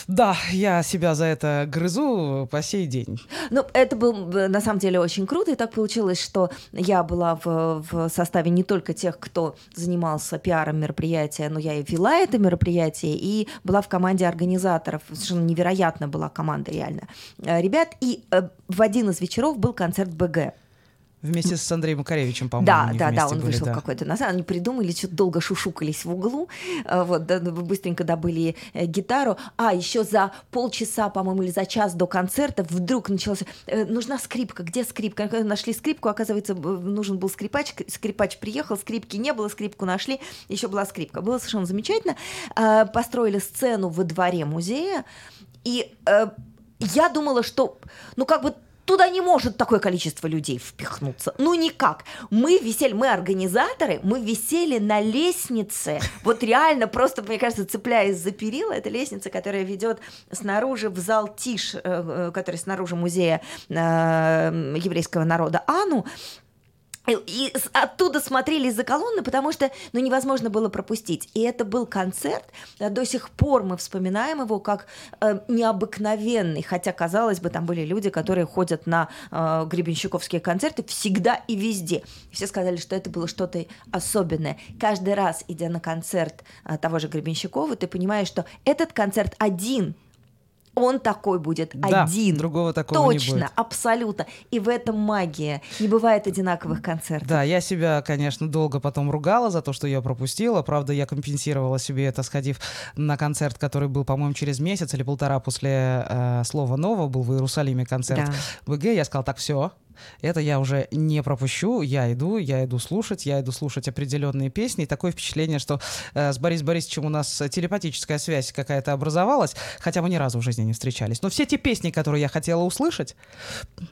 Да, я себя за это грызу по сей день. Ну, это был э, на самом деле очень круто, и так получилось, что я была в, в составе не только тех, кто занимался пиаром мероприятия, но я и вела это мероприятие, и была в команде организаторов. Совершенно невероятно была команда, реально. Э, Ребят, и э, в один из вечеров был концерт БГ. Вместе с Андреем Макаревичем, по-моему, Да, да, да, он были, вышел да. какой-то. На самом деле они придумали, что-то долго шушукались в углу. А, Вот, да, ну, быстренько добыли э, гитару. А, еще за полчаса, по-моему, или за час до концерта вдруг началось... э, нужна скрипка. Где скрипка? Нашли скрипку, оказывается, нужен был скрипач. Скрипач приехал, скрипки не было, скрипку нашли, еще была скрипка. Было совершенно замечательно. Построили сцену во дворе музея. И э, я думала, что, ну, как бы Туда не может такое количество людей впихнуться. Ну никак. Мы висели, мы организаторы, мы висели на лестнице. Вот реально просто, мне кажется, цепляясь за перила, это лестница, которая ведет снаружи в зал Тиш, э, э, который снаружи музея э, еврейского народа Ану. И- оттуда смотрели из-за колонны, потому что ну, невозможно было пропустить. И это был концерт. э, До сих пор мы вспоминаем его как э, необыкновенный. Хотя, казалось бы, там были люди, которые ходят на э, гребенщиковские концерты всегда и везде. И все сказали, что это было что-то особенное. Каждый раз, идя на концерт э, того же Гребенщикова, ты понимаешь, что этот концерт один. Он такой будет Да, один. другого такого не Точно, будет. абсолютно. И в этом магия. Не бывает одинаковых концертов. Да, я себя, конечно, долго потом ругала за то, что я пропустила. Правда, я компенсировала себе это, сходив на концерт, который был, по-моему, через месяц или полтора после э, слова «Ново». Был в Иерусалиме концерт Да. ВГ. Я сказала, так, все, это я уже не пропущу, я иду, я иду слушать, я иду слушать определенные песни. И такое впечатление, что э, с Борисом Борисовичем у нас телепатическая связь какая-то образовалась, хотя мы ни разу в жизни не встречались. Но все те песни, которые я хотела услышать,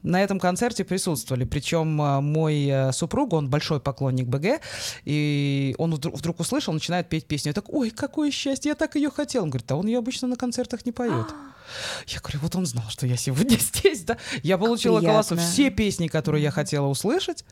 на этом концерте присутствовали. Причем э, мой э, супруг, он большой поклонник БГ, и он вдруг, вдруг услышал, начинает петь песню. Я так, ой, какое счастье, я так ее хотел. Он говорит, а он ее обычно на концертах не поет. Я говорю, вот он знал, что я сегодня здесь, да. Я получила голосу все песни, которые я хотела услышать,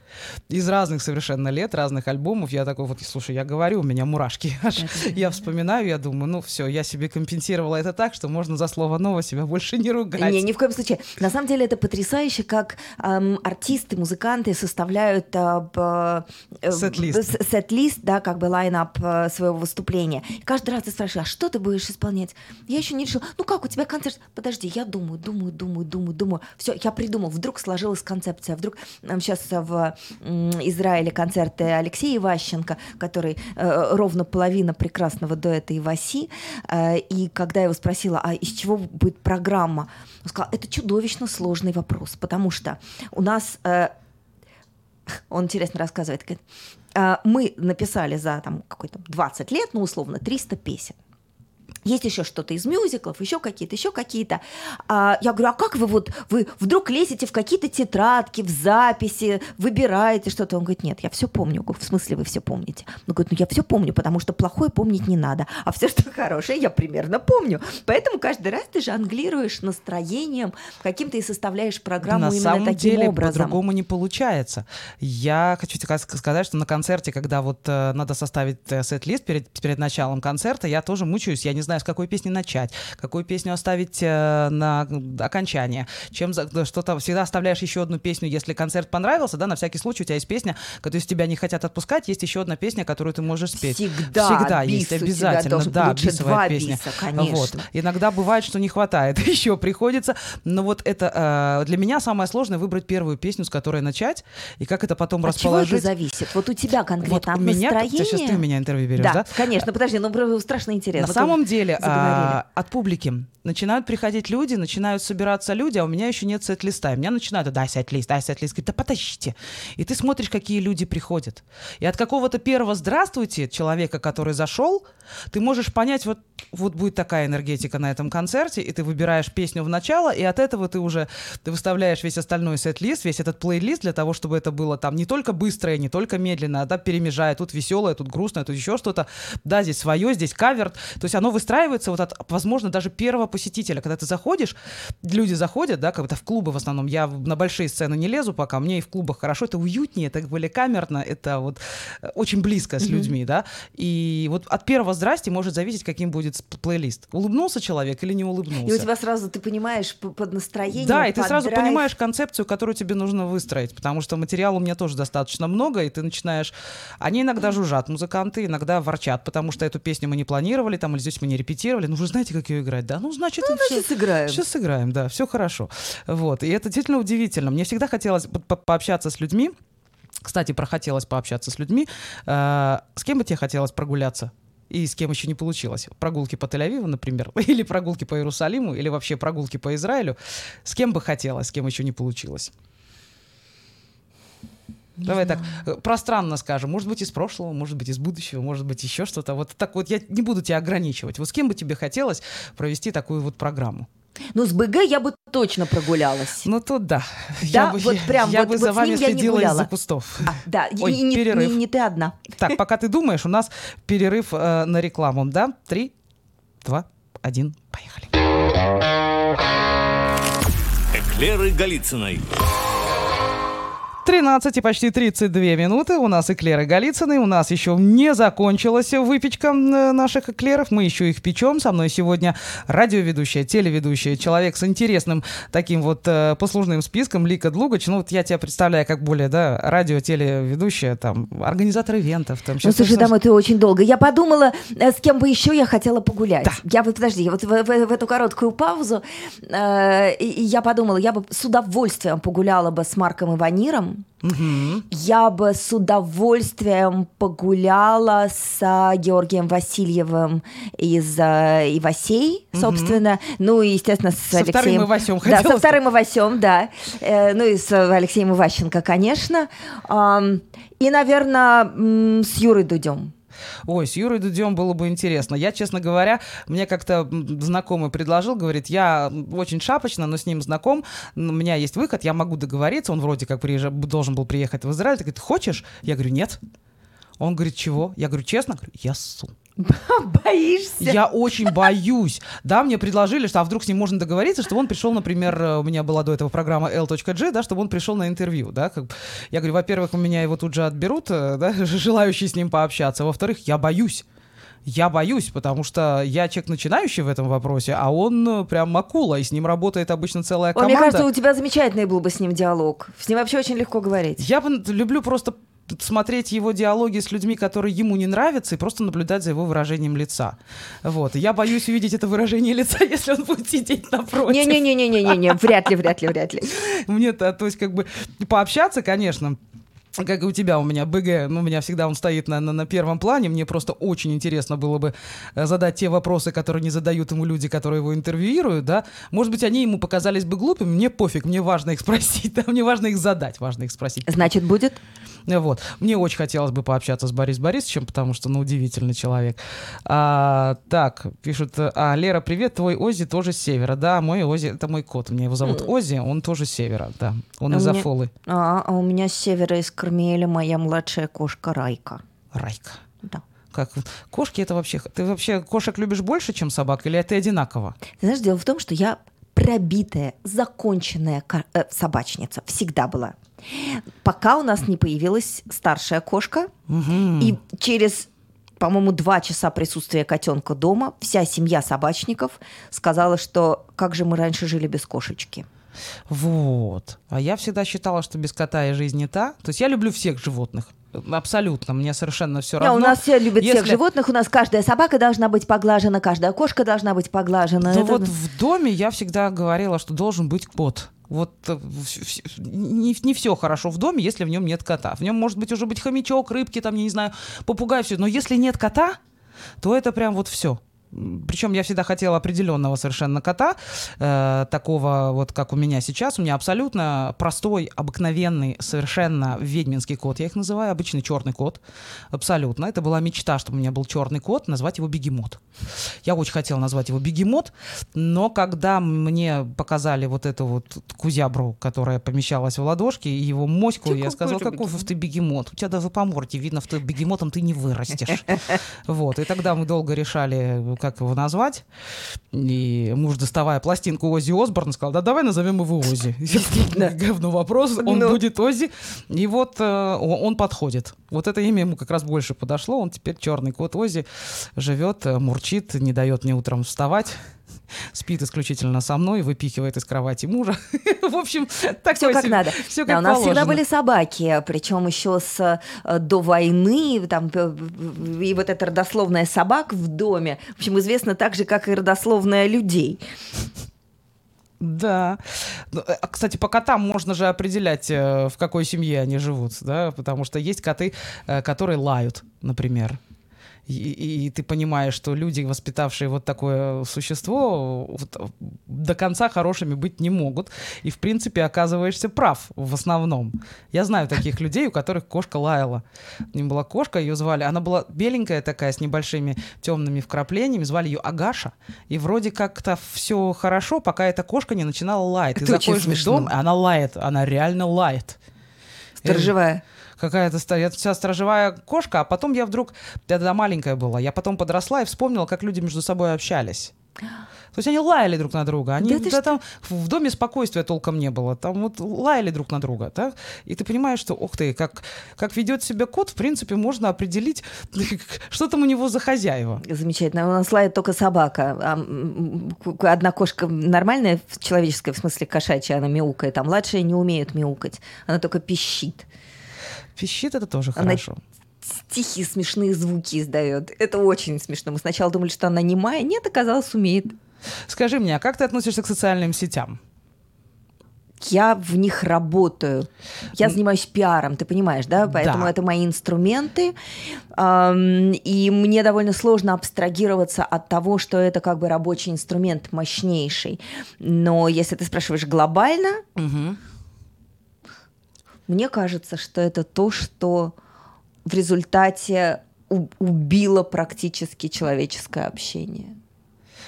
из разных совершенно лет, разных альбомов. Я такой вот, слушай, я говорю, у меня мурашки. аж. Я вспоминаю, я думаю, ну все, я себе компенсировала это так, что можно за слово «ново» себя больше не ругать. Не, ни в коем случае. На самом деле это потрясающе, как эм, артисты, музыканты составляют э, э, Сет-лист. сет-лист, да, как бы лайнап э, своего выступления. И каждый раз ты спрашиваешь, а что ты будешь исполнять? Я еще не решила. Ну как, у тебя концерт? Подожди, я думаю, думаю, думаю, думаю, думаю. Все, я придумал. Вдруг сложилась концепция. Вдруг сейчас в м, Израиле концерты Алексея Иващенко, который э, ровно половина прекрасного дуэта Иваси. Э, и когда я его спросила, а из чего будет программа, он сказал, это чудовищно сложный вопрос, потому что у нас э, он интересно рассказывает, говорит, «А, мы написали за там какой-то 20 лет, ну, условно, 300 песен. Есть еще что-то из мюзиклов, еще какие-то, еще какие-то. А, я говорю, а как вы вот, вы вдруг лезете в какие-то тетрадки, в записи, выбираете что-то? Он говорит, нет, я все помню. Говорю, в смысле вы все помните? Он говорит, ну я все помню, потому что плохое помнить не надо, а все, что хорошее, я примерно помню. Поэтому каждый раз ты жонглируешь настроением, каким-то и составляешь программу на именно самом таким деле образом. по-другому не получается. Я хочу сказать, что на концерте, когда вот э, надо составить э, сет-лист перед, перед началом концерта, я тоже мучаюсь. Я не знаю, с какой песни начать, какую песню оставить э, на окончание. Чем за- да, что-то всегда оставляешь еще одну песню, если концерт понравился, да, на всякий случай у тебя есть песня, которую из тебя не хотят отпускать, есть еще одна песня, которую ты можешь спеть. Всегда Всегда есть у обязательно, да, лучше бисовая песня. биса, конечно. Вот. Иногда бывает, что не хватает, еще приходится. Но вот это э, для меня самое сложное выбрать первую песню, с которой начать, и как это потом От чего это расположить. зависит? Вот у тебя Вот конкретно у от меня, настроения? сейчас ты у меня интервью берешь, да, да? конечно, подожди, ну про- страшно интересно. На самом деле деле, а, от публики начинают приходить люди, начинают собираться люди, а у меня еще нет сет-листа. И меня начинают, дай сет-лист, дай сет-лист. Говорит, да подождите. И ты смотришь, какие люди приходят. И от какого-то первого «здравствуйте» человека, который зашел, ты можешь понять, вот, вот будет такая энергетика на этом концерте, и ты выбираешь песню в начало, и от этого ты уже ты выставляешь весь остальной сет-лист, весь этот плейлист для того, чтобы это было там не только быстрое, не только медленное, а да, перемежая. Тут веселое, тут грустное, тут еще что-то. Да, здесь свое, здесь кавер. То есть оно выстраивается вот от, возможно, даже первого посетителя. Когда ты заходишь, люди заходят, да, как-то в клубы в основном. Я на большие сцены не лезу пока, мне и в клубах хорошо, это уютнее, это более камерно, это вот э, очень близко с людьми, да. И вот от первого здрасте может зависеть, каким будет плейлист. Улыбнулся человек или не улыбнулся. И у тебя сразу, ты понимаешь, под настроение, Да, и ты сразу драйв. понимаешь концепцию, которую тебе нужно выстроить, потому что материала у меня тоже достаточно много, и ты начинаешь... Они иногда жужжат, музыканты иногда ворчат, потому что эту песню мы не планировали, там, или здесь мы не репетировали. Ну, вы знаете, как ее играть, да? Ну, значит, Ну, значит, сыграем. Сейчас сыграем, да, все хорошо. Вот, и это действительно удивительно. Мне всегда хотелось по- пообщаться с людьми, кстати, прохотелось пообщаться с людьми. Э, с кем бы тебе хотелось прогуляться? И с кем еще не получилось? Прогулки по Тель-Авиву, например, или прогулки по Иерусалиму, или вообще прогулки по Израилю. С кем бы хотелось, с кем еще не получилось? Давай так э, пространно скажем. Может быть, из прошлого, может быть, из будущего, может быть, еще что-то. Вот так вот я не буду тебя ограничивать. Вот с кем бы тебе хотелось провести такую вот программу? Ну, с БГ я бы точно прогулялась. Ну, тут да. Да, я бы, вот прям я вот- бы вот за с вами ним я не следила из-за кустов. А, да, и- Ой, и не, перерыв. не- не ты одна. Так, пока ты думаешь, у нас перерыв э, на рекламу, да? Три, два, один, поехали. Эклеры Голицыной. 13 и почти 32 минуты. У нас эклеры Голицыны. У нас еще не закончилась выпечка э, наших эклеров. Мы еще их печем. Со мной сегодня радиоведущая, телеведущая, человек с интересным таким вот э, послужным списком Лика Длугач. Ну вот я тебя представляю как более, да, радио-телеведущая, там, организатор ивентов. Там, Ну, слушай, домой ты очень долго. Я подумала, э, с кем бы еще я хотела погулять. Я вот, подожди, вот в, в- в эту короткую паузу э, и, и я подумала, я бы с удовольствием погуляла бы с Марком Иваниром. Я бы с удовольствием погуляла с а, Георгием Васильевым из а, Ивасей, собственно. Ну и, естественно, с Со Алексеем... вторым Ивасем Да, со вторым Ивасем, да. Э, ну и с Алексеем Иващенко, конечно. И, наверное, с Юрой Дудем. Ой, с Юрой Дудем было бы интересно. Я, честно говоря, мне как-то знакомый предложил, говорит, я очень шапочно, но с ним знаком, у меня есть выход, я могу договориться, он вроде как приезжа- должен был приехать в Израиль. Ты говорит, хочешь? Я говорю, нет. Он говорит, чего? Я говорю, честно? Говорю, я ссу. Боишься? Я очень боюсь. Да, мне предложили, что а вдруг с ним можно договориться, чтобы он пришел, например, э, у меня была до этого программа L.G, да, чтобы он пришел на интервью, да. Как... Я говорю, во-первых, у меня его тут же отберут, э, да, желающие с ним пообщаться. Во-вторых, я боюсь. Я боюсь, потому что я человек начинающий в этом вопросе, а он э, прям акула, и с ним работает обычно целая команда. мне кажется, у тебя замечательный был бы с ним диалог. С ним вообще очень легко говорить. Я люблю просто смотреть его диалоги с людьми, которые ему не нравятся, и просто наблюдать за его выражением лица. Вот. И Я боюсь увидеть это выражение лица, если он будет сидеть напротив. Не-не-не-не-не-не, вряд ли, вряд ли, вряд ли. Мне-то, то есть, как бы, пообщаться, конечно, как и у тебя, у меня БГ, ну, у меня всегда он стоит на, на, на первом плане. Мне просто очень интересно было бы э, задать те вопросы, которые не задают ему люди, которые его интервьюируют, да. Может быть, они ему показались бы глупыми, мне пофиг, мне важно их спросить, да, мне важно их задать, важно их спросить. Значит, будет? Вот. Мне очень хотелось бы пообщаться с Борисом Борисовичем, потому что, ну, удивительный человек. А, так, пишут, а, Лера, привет, твой Ози тоже с севера. Да, мой Ози, это мой кот, меня его зовут Ози, он тоже с севера, да. Он А из меня- Афолы. А, а у меня с севера из Кармеля моя младшая кошка Райка. Райка. Да. Как кошки это вообще... Ты вообще кошек любишь больше, чем собак, или это одинаково? Ты знаешь, дело в том, что я пробитая, законченная ко- э, собачница. Всегда была. Пока у нас не появилась старшая кошка, и через по-моему, два часа присутствия котенка дома, вся семья собачников сказала, что как же мы раньше жили без кошечки. Вот. А я всегда считала, что без кота и жизнь не та. То есть я люблю всех животных. Абсолютно. Мне совершенно все Да, равно. у нас все любят всех Если- животных, у нас каждая собака должна быть поглажена, каждая кошка должна быть поглажена. Ну Это- вот в доме я всегда говорила, что должен быть кот. Вот э, не, не все хорошо в доме, если в нем нет кота. В нем может быть уже быть хомячок, рыбки, там, я не знаю, попугай, все. Но если нет кота, то это прям вот все. Причем я всегда хотела определенного совершенно кота, э, такого вот, как у меня сейчас. У меня абсолютно простой, обыкновенный, совершенно ведьминский кот. Я их называю обычный черный кот. Абсолютно. Это была мечта, чтобы у меня был черный кот, назвать его Бегемот. Я очень хотела назвать его Бегемот, но когда мне показали вот эту вот кузябру, которая помещалась в ладошке, и его моську, Ты я сказала, каков ты бегемот? У тебя даже по морде видно, что бегемотом ты не вырастешь. Вот. И тогда мы долго решали, как его назвать. И муж, доставая пластинку Ози Осборн, сказал, да давай назовем его Ози. Действительно. Говно вопрос, он Ну. будет Ози. И вот э, он он подходит. Вот это имя ему как раз больше подошло. Он теперь черный кот Ози живет, э, мурчит, не дает мне утром вставать. Спит исключительно со мной, выпихивает из кровати мужа. В общем, так Все как надо. Все Да, как у нас всегда положено. были собаки, причем еще с э, до войны, там, п- и вот эта родословная собак в доме, в общем, известна так же, как и родословная людей. Да. Ну, э, а, Кстати, по котам можно же определять, э, в какой семье они живут, да, потому что есть коты, э, которые лают, например. И, и- ты понимаешь, что люди, воспитавшие вот такое существо, вот, до конца хорошими быть не могут. И, в принципе, оказываешься прав в основном. Я знаю таких людей, у которых кошка лаяла. У них была кошка, ее звали. Она была беленькая такая, с небольшими темными вкраплениями. Звали ее Агаша. И вроде как-то все хорошо, пока эта кошка не начинала лаять. Ты Это очень заходишь в дом, она лает. Она реально лает. Сторожевая. Какая-то стоит вся сторожевая кошка, а потом я вдруг, я тогда маленькая была, я потом подросла и вспомнила, как люди между собой общались. То есть они лаяли друг на друга. Они, Да да там в доме спокойствия толком не было. Там вот лаяли друг на друга. Да? И ты понимаешь, что, ух ты, как, как ведет себя кот, в принципе, можно определить, что там у него за хозяева. Замечательно. У нас лает только собака. А, одна кошка нормальная, в- человеческая, в смысле кошачья, она мяукает, а младшая не умеет мяукать. Она только пищит. Пищит это тоже Она- хорошо. Тихие смешные звуки издает. Это очень смешно. Мы сначала думали, что она немая. Нет, оказалось, умеет. Скажи мне, а как ты относишься к социальным сетям? Я в них работаю. Я занимаюсь пиаром, ты понимаешь, да? Поэтому Да. это мои инструменты. И мне довольно сложно абстрагироваться от того, что это как бы рабочий инструмент мощнейший. Но если ты спрашиваешь глобально, мне кажется, что это то, что в результате убило практически человеческое общение.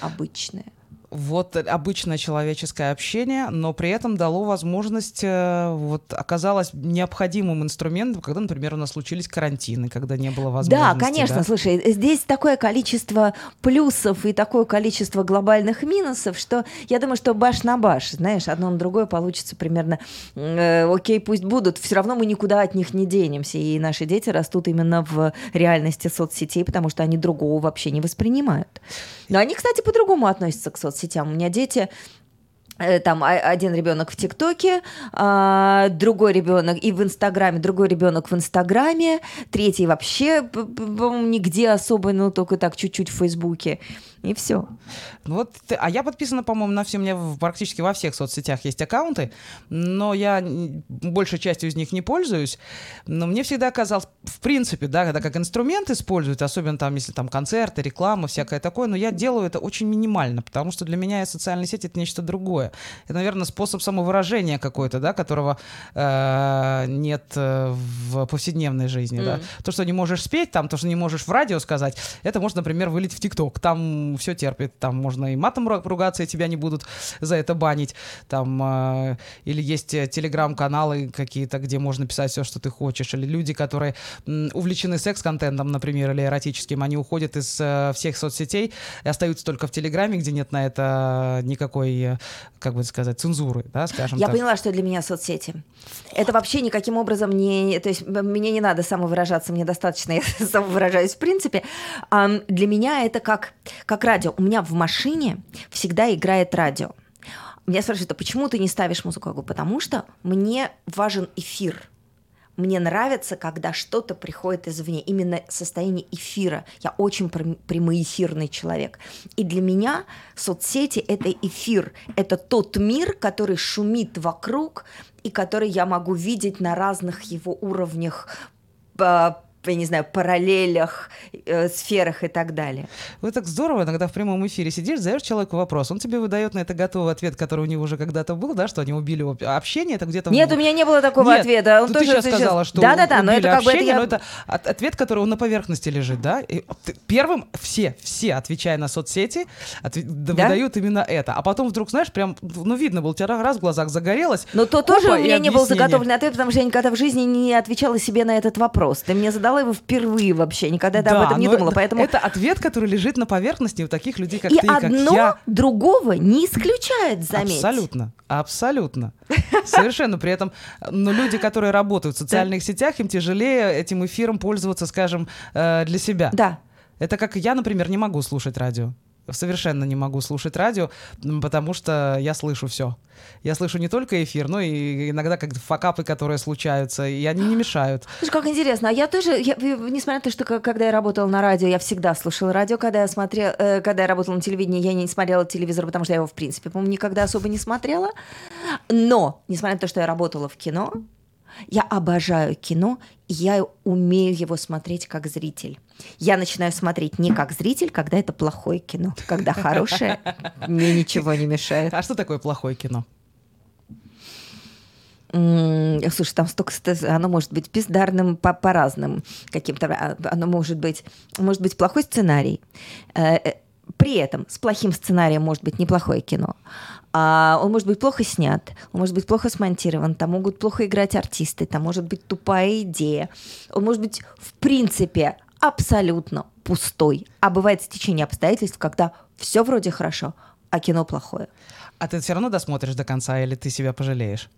Обычное. Вот обычное человеческое общение, но при этом дало возможность, э, вот оказалось необходимым инструментом, когда, например, у нас случились карантины, когда не было возможности. Да, конечно, да. слушай, здесь такое количество плюсов и такое количество глобальных минусов, что я думаю, что баш на баш, знаешь, одно на другое получится примерно, э, окей, пусть будут, все равно мы никуда от них не денемся, и наши дети растут именно в реальности соцсетей, потому что они другого вообще не воспринимают. Но они, кстати, по-другому относятся к соцсетям. У меня дети там а- один ребенок в ТикТоке, а, другой ребенок и в Инстаграме, другой ребенок в Инстаграме, третий вообще, по-моему, нигде особо, ну только так чуть-чуть в Фейсбуке. И все. Ну Вот, а я подписана, по-моему, на все, у меня практически во всех соцсетях есть аккаунты, но я большей частью из них не пользуюсь. Но мне всегда казалось, в принципе, да, это как инструмент используют, особенно там, если там концерты, реклама, всякое такое, но я делаю это очень минимально, потому что для меня социальные сети это нечто другое. Это, наверное, способ самовыражения какой-то, да, которого э, нет э, в повседневной жизни, да. То, что не можешь спеть, там, то, что не можешь в радио сказать, это может, например, вылить в ТикТок. Там все терпит, там можно и матом ру- ругаться, и тебя не будут за это банить. Там, э, или есть э, телеграм-каналы какие-то, где можно писать все, что ты хочешь. Или люди, которые м, увлечены секс-контентом, например, или эротическим, они уходят из э, всех соцсетей и остаются только в Телеграме, где нет на это никакой, э, как бы сказать, цензуры, да, скажем Я так. поняла, что для меня соцсети. Это вообще никаким образом не... То есть мне не надо самовыражаться, мне достаточно, я самовыражаюсь в принципе. Ам, для меня это как, как радио. У меня в машине всегда играет радио. Меня спрашивают, а почему ты не ставишь музыку? Я говорю, потому что мне важен эфир. Мне нравится, когда что-то приходит извне, именно состояние эфира. Я очень прям- прямоэфирный человек. И для меня соцсети — это эфир, это тот мир, который шумит вокруг и который я могу видеть на разных его уровнях а, я не знаю, параллелях, э, сферах и так далее. Вы так здорово иногда в прямом эфире сидишь, задаешь человеку вопрос, он тебе выдает на это готовый ответ, который у него уже когда-то был, да, что они убили об- общение, это где-то... Нет, у меня не было такого Нет, ответа. Он ну тоже ты сейчас сказала, что Да-да-да, но убили это как бы это общение, я- но это от- ответ, который на поверхности лежит, да? И ты- первым все, все, отвечая на соцсети, отве- да, Да? выдают именно это. А потом вдруг, знаешь, прям, ну, видно было, у тебя раз в глазах загорелось. Но то тоже у меня не был заготовленный ответ, потому что я никогда в жизни не отвечала себе на этот вопрос. Ты мне задала его впервые вообще, никогда Да, об этом не думала. это- Поэтому Это ответ, который лежит на поверхности у таких людей, как и ты, и как одно я. другого не исключает, заметь. Абсолютно, абсолютно. Совершенно при этом, но люди, которые работают в социальных сетях, им тяжелее этим эфиром пользоваться, скажем, э, для себя. Да. Это как я, например, не могу слушать радио. Совершенно не могу слушать радио, потому что я слышу все. Я слышу не только эфир, но и иногда как факапы, которые случаются, и они не мешают. Слушай, как интересно. А я тоже, я, несмотря на то, что когда я работала на радио, я всегда слушала радио. Когда я смотрела, э, когда я работала на телевидении, я не смотрела телевизор, потому что я его, в принципе, по-моему, никогда особо не смотрела. Но, несмотря на то, что я работала в кино, я обожаю кино, и я умею его смотреть как зритель. Я начинаю смотреть не как зритель, когда это плохое кино. Когда хорошее, мне ничего не мешает. А что такое плохое кино? Слушай, там столько, ст- оно может быть бездарным по, по разным каким-то, а, оно может быть, может быть плохой сценарий. Э, э, При этом с плохим сценарием может быть неплохое кино. А он может быть плохо снят, он может быть плохо смонтирован, там могут плохо играть артисты, там может быть тупая идея. Он может быть в принципе абсолютно пустой. А бывает стечение обстоятельств, когда все вроде хорошо, а кино плохое. А ты все равно досмотришь до конца, или ты себя пожалеешь?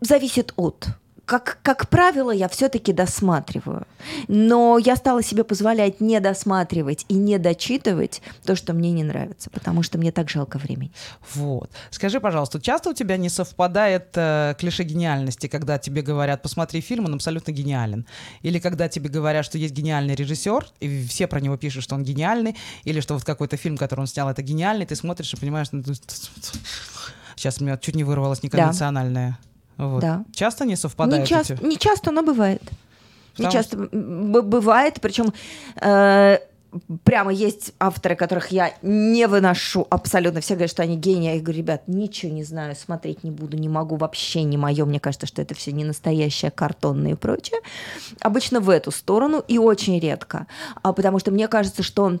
зависит от. Как, как правило, я все-таки досматриваю. Но я стала себе позволять не досматривать и не дочитывать то, что мне не нравится, потому что мне так жалко времени. Вот. Скажи, пожалуйста, часто у тебя не совпадает э, клише гениальности, когда тебе говорят, посмотри фильм, он абсолютно гениален? Или когда тебе говорят, что есть гениальный режиссер, и все про него пишут, что он гениальный, или что вот какой-то фильм, который он снял, это гениальный, ты смотришь и понимаешь, ну, сейчас у меня чуть не вырвалось неконвенциональное. Вот. Да. Часто не совпадает? Не часто, не часто, но бывает. Не Потому часто м, б- бывает, причем э, прямо есть авторы, которых я не выношу абсолютно. Все говорят, что они гении. Я говорю, ребят, ничего не знаю, смотреть не буду, не могу, вообще не мое. Мне кажется, что это все не настоящее, картонное и прочее. Обычно в эту сторону и очень редко. А потому что мне кажется, что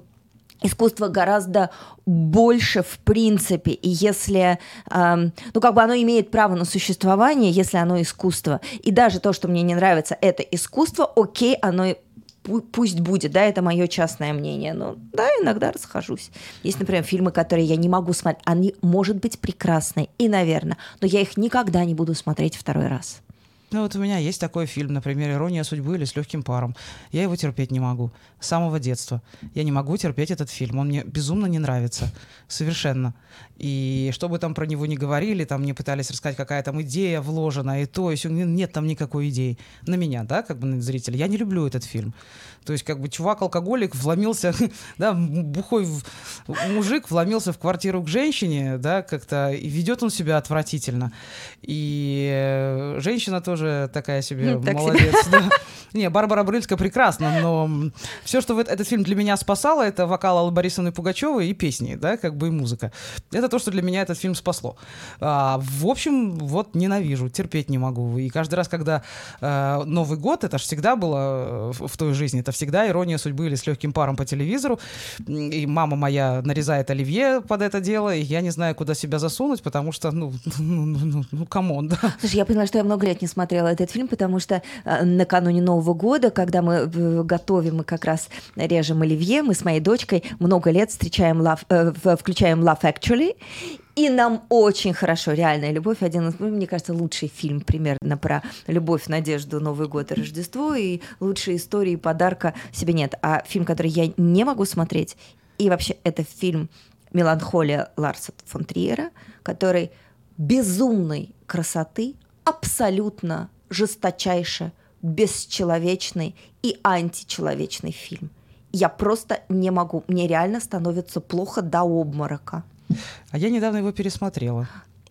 искусство гораздо больше в принципе, и если, эм, ну как бы оно имеет право на существование, если оно искусство, и даже то, что мне не нравится, это искусство, окей, оно пусть будет, да, это мое частное мнение, но да, иногда расхожусь. Есть, например, фильмы, которые я не могу смотреть, они, может быть, прекрасны, и, наверное, но я их никогда не буду смотреть второй раз. Ну вот у меня есть такой фильм, например, «Ирония судьбы» или «С легким паром». Я его терпеть не могу. С самого детства. Я не могу терпеть этот фильм. Он мне безумно не нравится. Совершенно. И что бы там про него ни говорили, там мне пытались рассказать, какая там идея вложена, и то, и сё. нет там никакой идеи. На меня, да, как бы на зрителя. Я не люблю этот фильм. То есть, как бы чувак-алкоголик вломился, да, бухой мужик вломился в квартиру к женщине, да, как-то, и ведет он себя отвратительно. И э, женщина тоже такая себе Ну, так себе. молодец. да. Не, Барбара Брыльска прекрасна, но все, что в эт- этот фильм для меня спасало, это вокал Аллы Борисовны Пугачевой и песни, да, как бы и музыка. Это то, что для меня этот фильм спасло. А, в общем, вот ненавижу, терпеть не могу. И каждый раз, когда э, Новый год, это же всегда было э, в, в той жизни, это всегда ирония судьбы или с легким паром по телевизору. И мама моя нарезает оливье под это дело, и я не знаю, куда себя засунуть, потому что, ну, ну, ну, ну, ну, come on, да. Слушай, я поняла, что я много лет не смотрела этот фильм, потому что э, накануне Нового года, когда мы э, готовим и как раз режем оливье, мы с моей дочкой много лет встречаем love, э, включаем Love Actually, и нам очень хорошо. Реальная любовь один ну, мне кажется, лучший фильм примерно про любовь, надежду, Новый год и Рождество, и лучшие истории подарка себе нет. А фильм, который я не могу смотреть, и вообще это фильм «Меланхолия» Ларса фон Триера, который безумной красоты, абсолютно жесточайше, бесчеловечный и античеловечный фильм. Я просто не могу. Мне реально становится плохо до обморока. А я недавно его пересмотрела.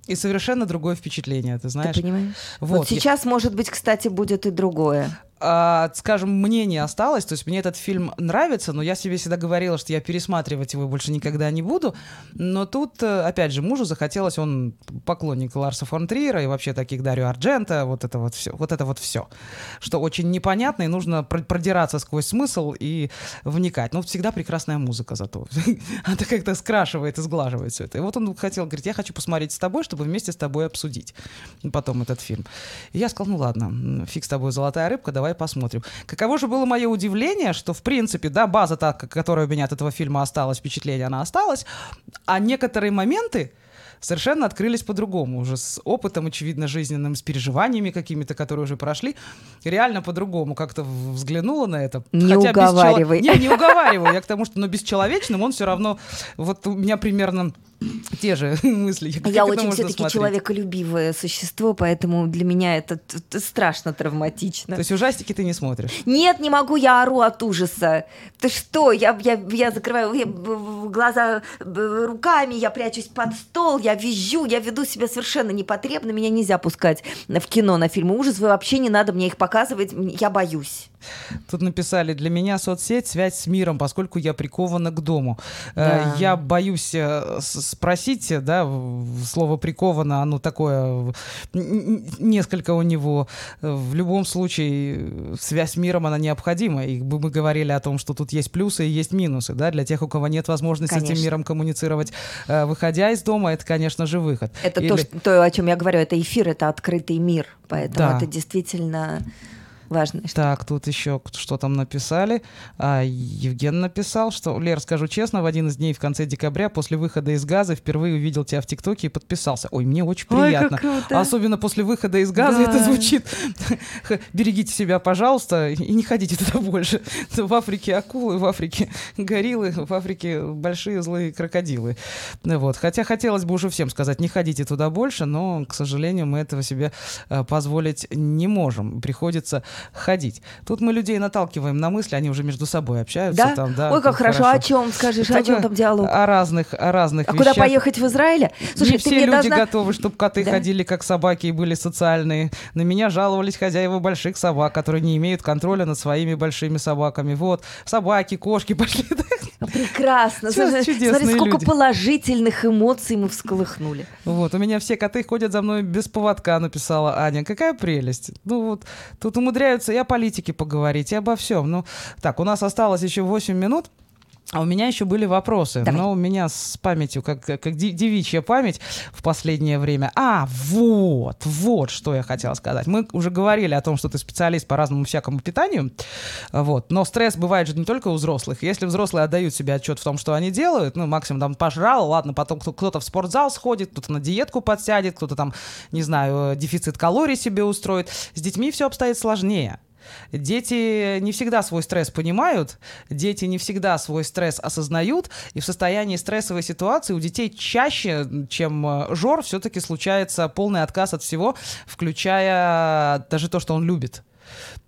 И совершенно другое впечатление, ты знаешь. Ты понимаешь? Вот, Вот, сейчас, может быть, кстати, будет и другое. А, скажем, мнение осталось. То есть мне этот фильм нравится, но я себе всегда говорила, что я пересматривать его больше никогда не буду. Но тут, э, опять же, мужу захотелось, он поклонник Ларса фон Триера и вообще таких Дарио Арджента, вот это вот все, вот это вот все, что очень непонятно, и нужно продираться сквозь смысл и вникать. Но всегда прекрасная музыка зато. Она как-то скрашивает и сглаживает все это. И вот он хотел, говорит, я хочу посмотреть с тобой, чтобы вместе с тобой обсудить потом этот фильм. И я сказал, ну ладно, фиг с тобой, золотая рыбка, давай посмотрим. Каково же было мое удивление, что, в принципе, да, база, та, которая у меня от этого фильма осталась, впечатление, она осталась, а некоторые моменты, совершенно открылись по-другому, уже с опытом, очевидно, жизненным, с переживаниями какими-то, которые уже прошли. Реально по-другому как-то взглянула на это. Не Хотя уговаривай. Бесчело... Не, не уговариваю. Я к тому, что но бесчеловечным он все равно... Вот у меня примерно те же мысли. Как я очень все-таки человеколюбивое существо, поэтому для меня это, это страшно травматично. То есть ужастики ты не смотришь? Нет, не могу, я ору от ужаса. Ты что? Я, я, я закрываю я, глаза руками, я прячусь под стол, я визжу, я веду себя совершенно непотребно, меня нельзя пускать в кино на фильмы ужас, вообще не надо мне их показывать, я боюсь. Тут написали, для меня соцсеть связь с миром, поскольку я прикована к дому. Э, да. Я боюсь э, спросить, да, слово приковано, оно такое, несколько у него. В любом случае, связь с миром, она необходима. И мы говорили о том, что тут есть плюсы и есть минусы, да, для тех, у кого нет возможности конечно. с этим миром коммуницировать, э, выходя из дома, это, конечно же, выход. Это Или... то, что, то, о чем я говорю, это эфир, это открытый мир, поэтому да. это действительно важно. Так, тут еще что там написали. А, Евген написал, что, Лер, скажу честно, в один из дней в конце декабря после выхода из газа впервые увидел тебя в ТикТоке и подписался. Ой, мне очень приятно. Ой, Особенно после выхода из газа да. это звучит. Берегите себя, пожалуйста, и не ходите туда больше. В Африке акулы, в Африке гориллы, в Африке большие злые крокодилы. Вот. Хотя хотелось бы уже всем сказать, не ходите туда больше, но, к сожалению, мы этого себе э, позволить не можем. Приходится ходить. Тут мы людей наталкиваем на мысли, они уже между собой общаются. Да? Там, да Ой, как хорошо. хорошо. О чем скажешь? О чем там диалог? О разных, о разных а вещах. куда поехать в Израиле? Слушай, не все люди должна... готовы, чтобы коты да? ходили как собаки и были социальные. На меня жаловались хозяева больших собак, которые не имеют контроля над своими большими собаками. Вот, собаки, кошки пошли. Прекрасно. Смотри, сколько люди. положительных эмоций мы всколыхнули. Вот, у меня все коты ходят за мной без поводка, написала Аня. Какая прелесть. Ну вот, тут умудряются и о политике поговорить, и обо всем. Ну, так, у нас осталось еще 8 минут. А у меня еще были вопросы, Давай. но у меня с памятью, как, как девичья память в последнее время. А, вот, вот, что я хотела сказать. Мы уже говорили о том, что ты специалист по разному всякому питанию, вот, но стресс бывает же не только у взрослых. Если взрослые отдают себе отчет в том, что они делают, ну, максимум там пожрал, ладно, потом кто-то в спортзал сходит, кто-то на диетку подсядет, кто-то там, не знаю, дефицит калорий себе устроит. С детьми все обстоит сложнее. Дети не всегда свой стресс понимают, дети не всегда свой стресс осознают, и в состоянии стрессовой ситуации у детей чаще, чем э, жор, все-таки случается полный отказ от всего, включая даже то, что он любит.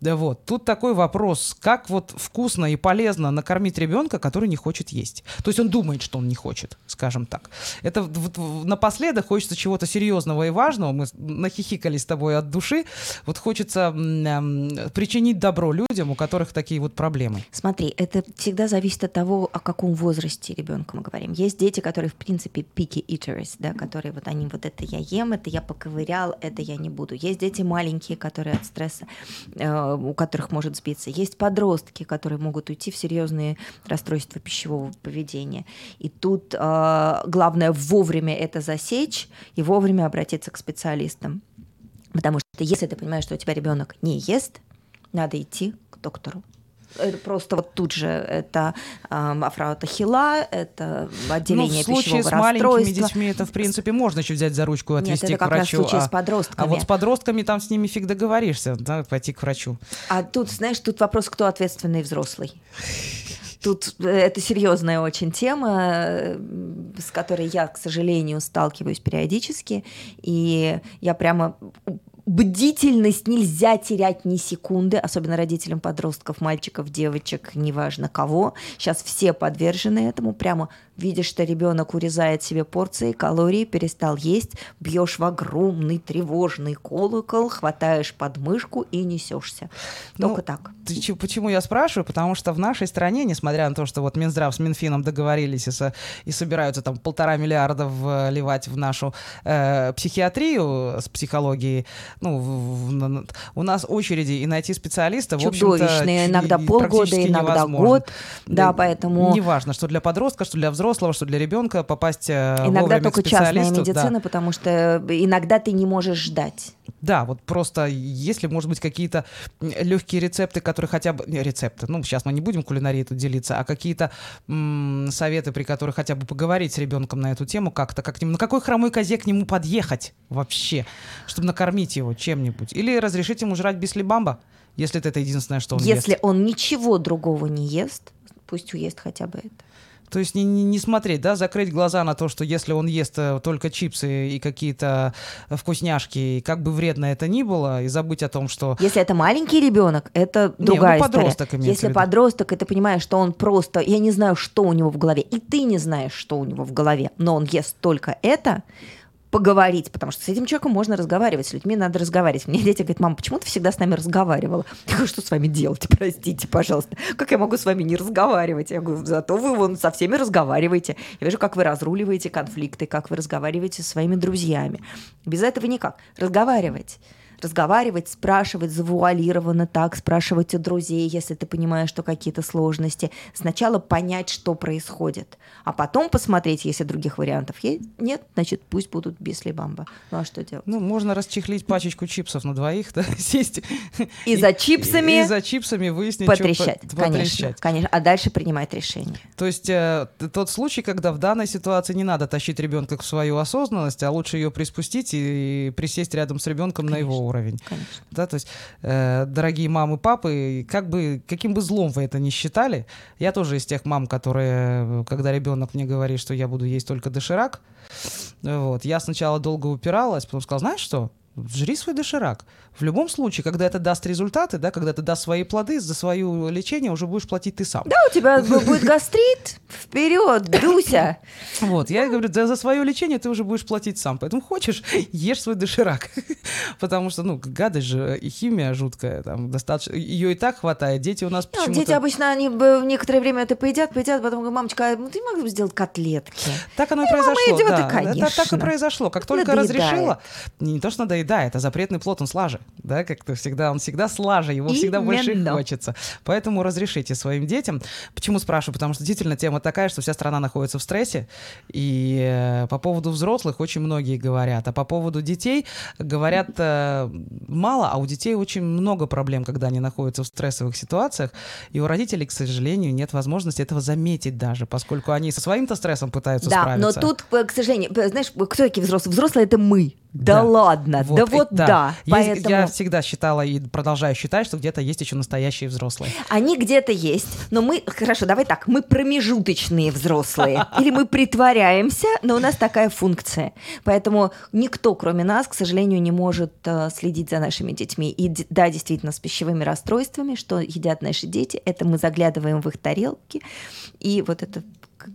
Да вот, тут такой вопрос, как вот вкусно и полезно накормить ребенка, который не хочет есть. То есть он думает, что он не хочет, скажем так. Это вот, напоследок хочется чего-то серьезного и важного. Мы нахихикали с тобой от души. Вот хочется э, причинить добро людям, у которых такие вот проблемы. Смотри, это всегда зависит от того, о каком возрасте ребенка мы говорим. Есть дети, которые, в принципе, picky eaters, да, которые вот они вот это я ем, это я поковырял, это я не буду. Есть дети маленькие, которые от стресса э, у которых может сбиться. Есть подростки, которые могут уйти в серьезные расстройства пищевого поведения. И тут э, главное вовремя это засечь и вовремя обратиться к специалистам. Потому что если ты понимаешь, что у тебя ребенок не ест, надо идти к доктору это просто вот тут же это э, афротахила, это отделение ну, в случае с маленькими детьми это, в принципе, можно еще взять за ручку и отвести Нет, это к врачу. Раз в случае а, с подростками. А вот с подростками там с ними фиг договоришься, да, пойти к врачу. А тут, знаешь, тут вопрос, кто ответственный взрослый. Тут э, это серьезная очень тема, э, с которой я, к сожалению, сталкиваюсь периодически, и я прямо бдительность нельзя терять ни секунды, особенно родителям подростков, мальчиков, девочек, неважно кого. Сейчас все подвержены этому. Прямо видишь, что ребенок урезает себе порции, калорий, перестал есть, бьешь в огромный тревожный колокол, хватаешь подмышку и несешься. Только Ну, так. Ты Почему я спрашиваю? Потому что в нашей стране, несмотря на то, что вот Минздрав с Минфином договорились и, со- и собираются там полтора миллиарда вливать в нашу э, психиатрию с психологией, ну, в- в- у нас очереди и найти специалиста, в общем-то, Чудовищные, иногда полгода, иногда невозможно. год. Да, поэтому- Неважно, что для подростка, что для взрослого, что для ребенка попасть э, Иногда вовремя к только частная специалисту, да. медицина, потому что иногда ты не можешь ждать. Да, вот просто если, может быть, какие-то легкие рецепты, которые хотя бы... не, рецепты, ну, сейчас мы не будем кулинарией тут делиться, а какие-то м, советы, при которых хотя бы поговорить с ребенком на эту тему как-то, как нему, на какой хромой козе к нему подъехать вообще, чтобы накормить его чем-нибудь. Или разрешить ему жрать бислибамба, если это единственное, что он Если ест. он ничего другого не ест, пусть уест хотя бы это. То есть не, не, не смотреть, да, закрыть глаза на то, что если он ест э, только чипсы и какие-то вкусняшки, как бы вредно это ни было, и забыть о том, что Если это маленький ребенок, это Не, другая ну, история. подросток имеется Если подросток, и ты понимаешь, что он просто, я не знаю, что у него в голове, и ты не знаешь, что у него в голове, но он ест только это, поговорить, потому что с этим человеком можно разговаривать, с людьми надо разговаривать. Мне дети говорят, мама, почему ты всегда с нами разговаривала? Я говорю, что с вами делать, простите, пожалуйста. Как я могу с вами не разговаривать? Я говорю, зато вы вон со всеми разговариваете. Я вижу, как вы разруливаете конфликты, как вы разговариваете со своими друзьями. Без этого никак. Разговаривать разговаривать, спрашивать завуалированно так, спрашивать у друзей, если ты понимаешь, что какие-то сложности. Сначала понять, что происходит, а потом посмотреть, если других вариантов есть. Нет, значит, пусть будут бисли бамба. Ну а что делать? Ну, можно расчехлить пачечку чипсов на двоих, да, сесть. И за чипсами И, за чипсами выяснить, Потрещать, по- конечно, потрещать. конечно. А дальше принимать решение. То есть э, тот случай, когда в данной ситуации не надо тащить ребенка в свою осознанность, а лучше ее приспустить и присесть рядом с ребенком на его уровень. Конечно. Да, то есть, э, дорогие мамы, папы, как бы, каким бы злом вы это ни считали, я тоже из тех мам, которые, когда ребенок мне говорит, что я буду есть только доширак, вот, я сначала долго упиралась, потом сказала, знаешь что, жри свой доширак. В любом случае, когда это даст результаты, да, когда это даст свои плоды, за свое лечение уже будешь платить ты сам. Да, у тебя бу- будет гастрит? Вперед, Дуся! Вот, я говорю, да, за свое лечение ты уже будешь платить сам. Поэтому хочешь, ешь свой доширак. Потому что, ну, гадость же и химия жуткая. Там достаточно. Ее и так хватает. Дети у нас Ну, почему-то... дети обычно, они в некоторое время это поедят, поедят, потом говорят, мамочка, а ты могла бы сделать котлетки? Так оно и произошло. да. Так и произошло. Как только разрешила, не то что надоедает, а запретный плод он слаже. Да, как-то всегда, он всегда слаже, его всегда больше Именно. хочется. Поэтому разрешите своим детям. Почему спрашиваю? Потому что действительно тема такая, что вся страна находится в стрессе. И э, по поводу взрослых очень многие говорят. А по поводу детей говорят э, мало, а у детей очень много проблем, когда они находятся в стрессовых ситуациях. И у родителей, к сожалению, нет возможности этого заметить даже, поскольку они со своим-то стрессом пытаются Да, справиться. но тут, к сожалению, знаешь, кто такие взрослые? Взрослые это мы. Да, Да. ладно, да и- вот да. Есть- Поэтому Я всегда считала и продолжаю считать, что где-то есть еще настоящие взрослые. они где-то есть, но мы, хорошо, давай так, мы промежуточные взрослые. Или мы притворяемся, но у нас такая функция. Поэтому никто, кроме нас, к сожалению, не может э, следить за нашими детьми. И да, действительно, с пищевыми расстройствами, что едят наши дети, это мы заглядываем в их тарелки. И вот это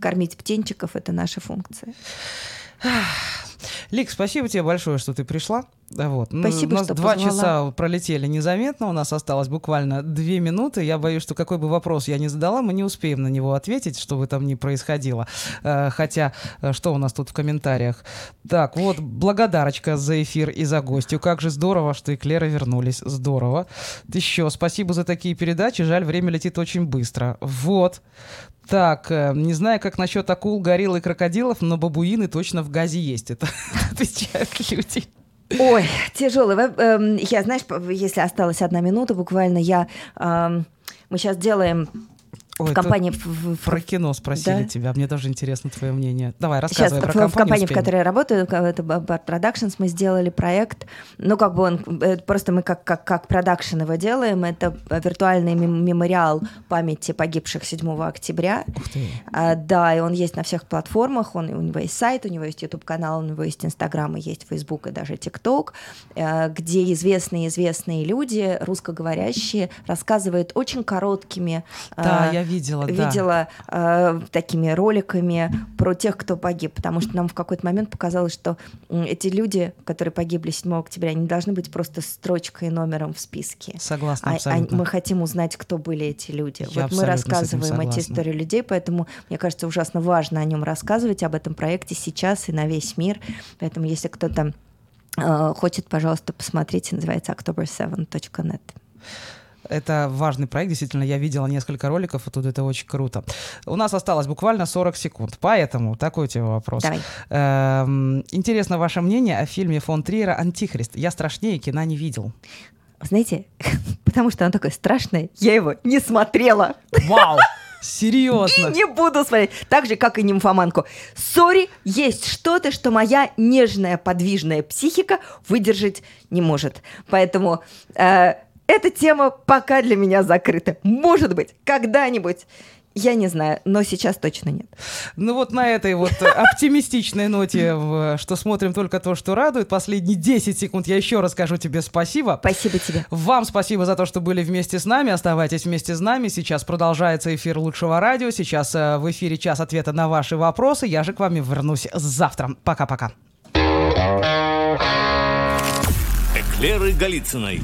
кормить птенчиков – это наша функция. Лик, спасибо тебе большое, что ты пришла. Да, Вот. Спасибо, у нас что два позвала. часа пролетели незаметно, у нас осталось буквально две минуты. Я боюсь, что какой бы вопрос я ни задала, мы не успеем на него ответить, что бы там ни происходило. Э, Хотя, э, что у нас тут в комментариях? Так, вот, благодарочка за эфир и за гостью. Как же здорово, что и Клера вернулись. Здорово. Еще спасибо за такие передачи. Жаль, время летит очень быстро. Вот. Так, э, не знаю, как насчет акул, горилл и крокодилов, но бабуины точно в газе есть. Это отвечают люди. Ой, тяжелый. Эм, Я, знаешь, если осталась одна минута, буквально я... эм, Мы сейчас делаем Ой, в компании... в- в- в- Про кино спросили Да. тебя. Мне тоже интересно твое мнение. Давай, Сейчас рассказывай в, про в компанию. компании, в успеем. которой я работаю, это Bad Productions, мы сделали проект. Ну, как бы он, э, просто мы как, как, как продакшн его делаем. Это виртуальный мем- мемориал памяти погибших 7 октября. Ух ты. А, да, и он есть на всех платформах. Он, у него есть сайт, у него есть YouTube-канал, у него есть Инстаграм, и есть Фейсбук и даже ТикТок, э, где известные-известные люди, русскоговорящие, рассказывают очень короткими... Да, э, я видела, да. видела э, такими роликами про тех, кто погиб, потому что нам в какой-то момент показалось, что эти люди, которые погибли 7 октября, не должны быть просто строчкой и номером в списке. Согласна, А- а абсолютно. мы хотим узнать, кто были эти люди. Я вот мы рассказываем эти истории людей, поэтому мне кажется ужасно важно о нем рассказывать об этом проекте сейчас и на весь мир. Поэтому если кто-то э, хочет, пожалуйста, посмотрите, называется october7.net. Это важный проект, действительно, я видела несколько роликов, и тут это очень круто. У нас осталось буквально 40 секунд, поэтому такой тебе вопрос. Давай. Эм, интересно ваше мнение о фильме фон Триера «Антихрист». Я страшнее кино не видел. Знаете, потому что оно такое страшное, я его не смотрела. Вау! И Серьезно? не буду смотреть. Так же, как и нимфоманку. Сори, есть что-то, что моя нежная, подвижная психика выдержать не может. Поэтому э, эта тема пока для меня закрыта. Может быть, когда-нибудь. Я не знаю, но сейчас точно нет. Ну вот на этой вот э, оптимистичной ноте, в- что смотрим только то, что радует, последние 10 секунд я еще раз скажу тебе спасибо. Спасибо тебе. Вам спасибо за то, что были вместе с нами. Оставайтесь вместе с нами. Сейчас продолжается эфир лучшего радио. Сейчас э, в эфире час ответа на ваши вопросы. Я же к вам вернусь завтра. Пока-пока. Эклеры Голицыной.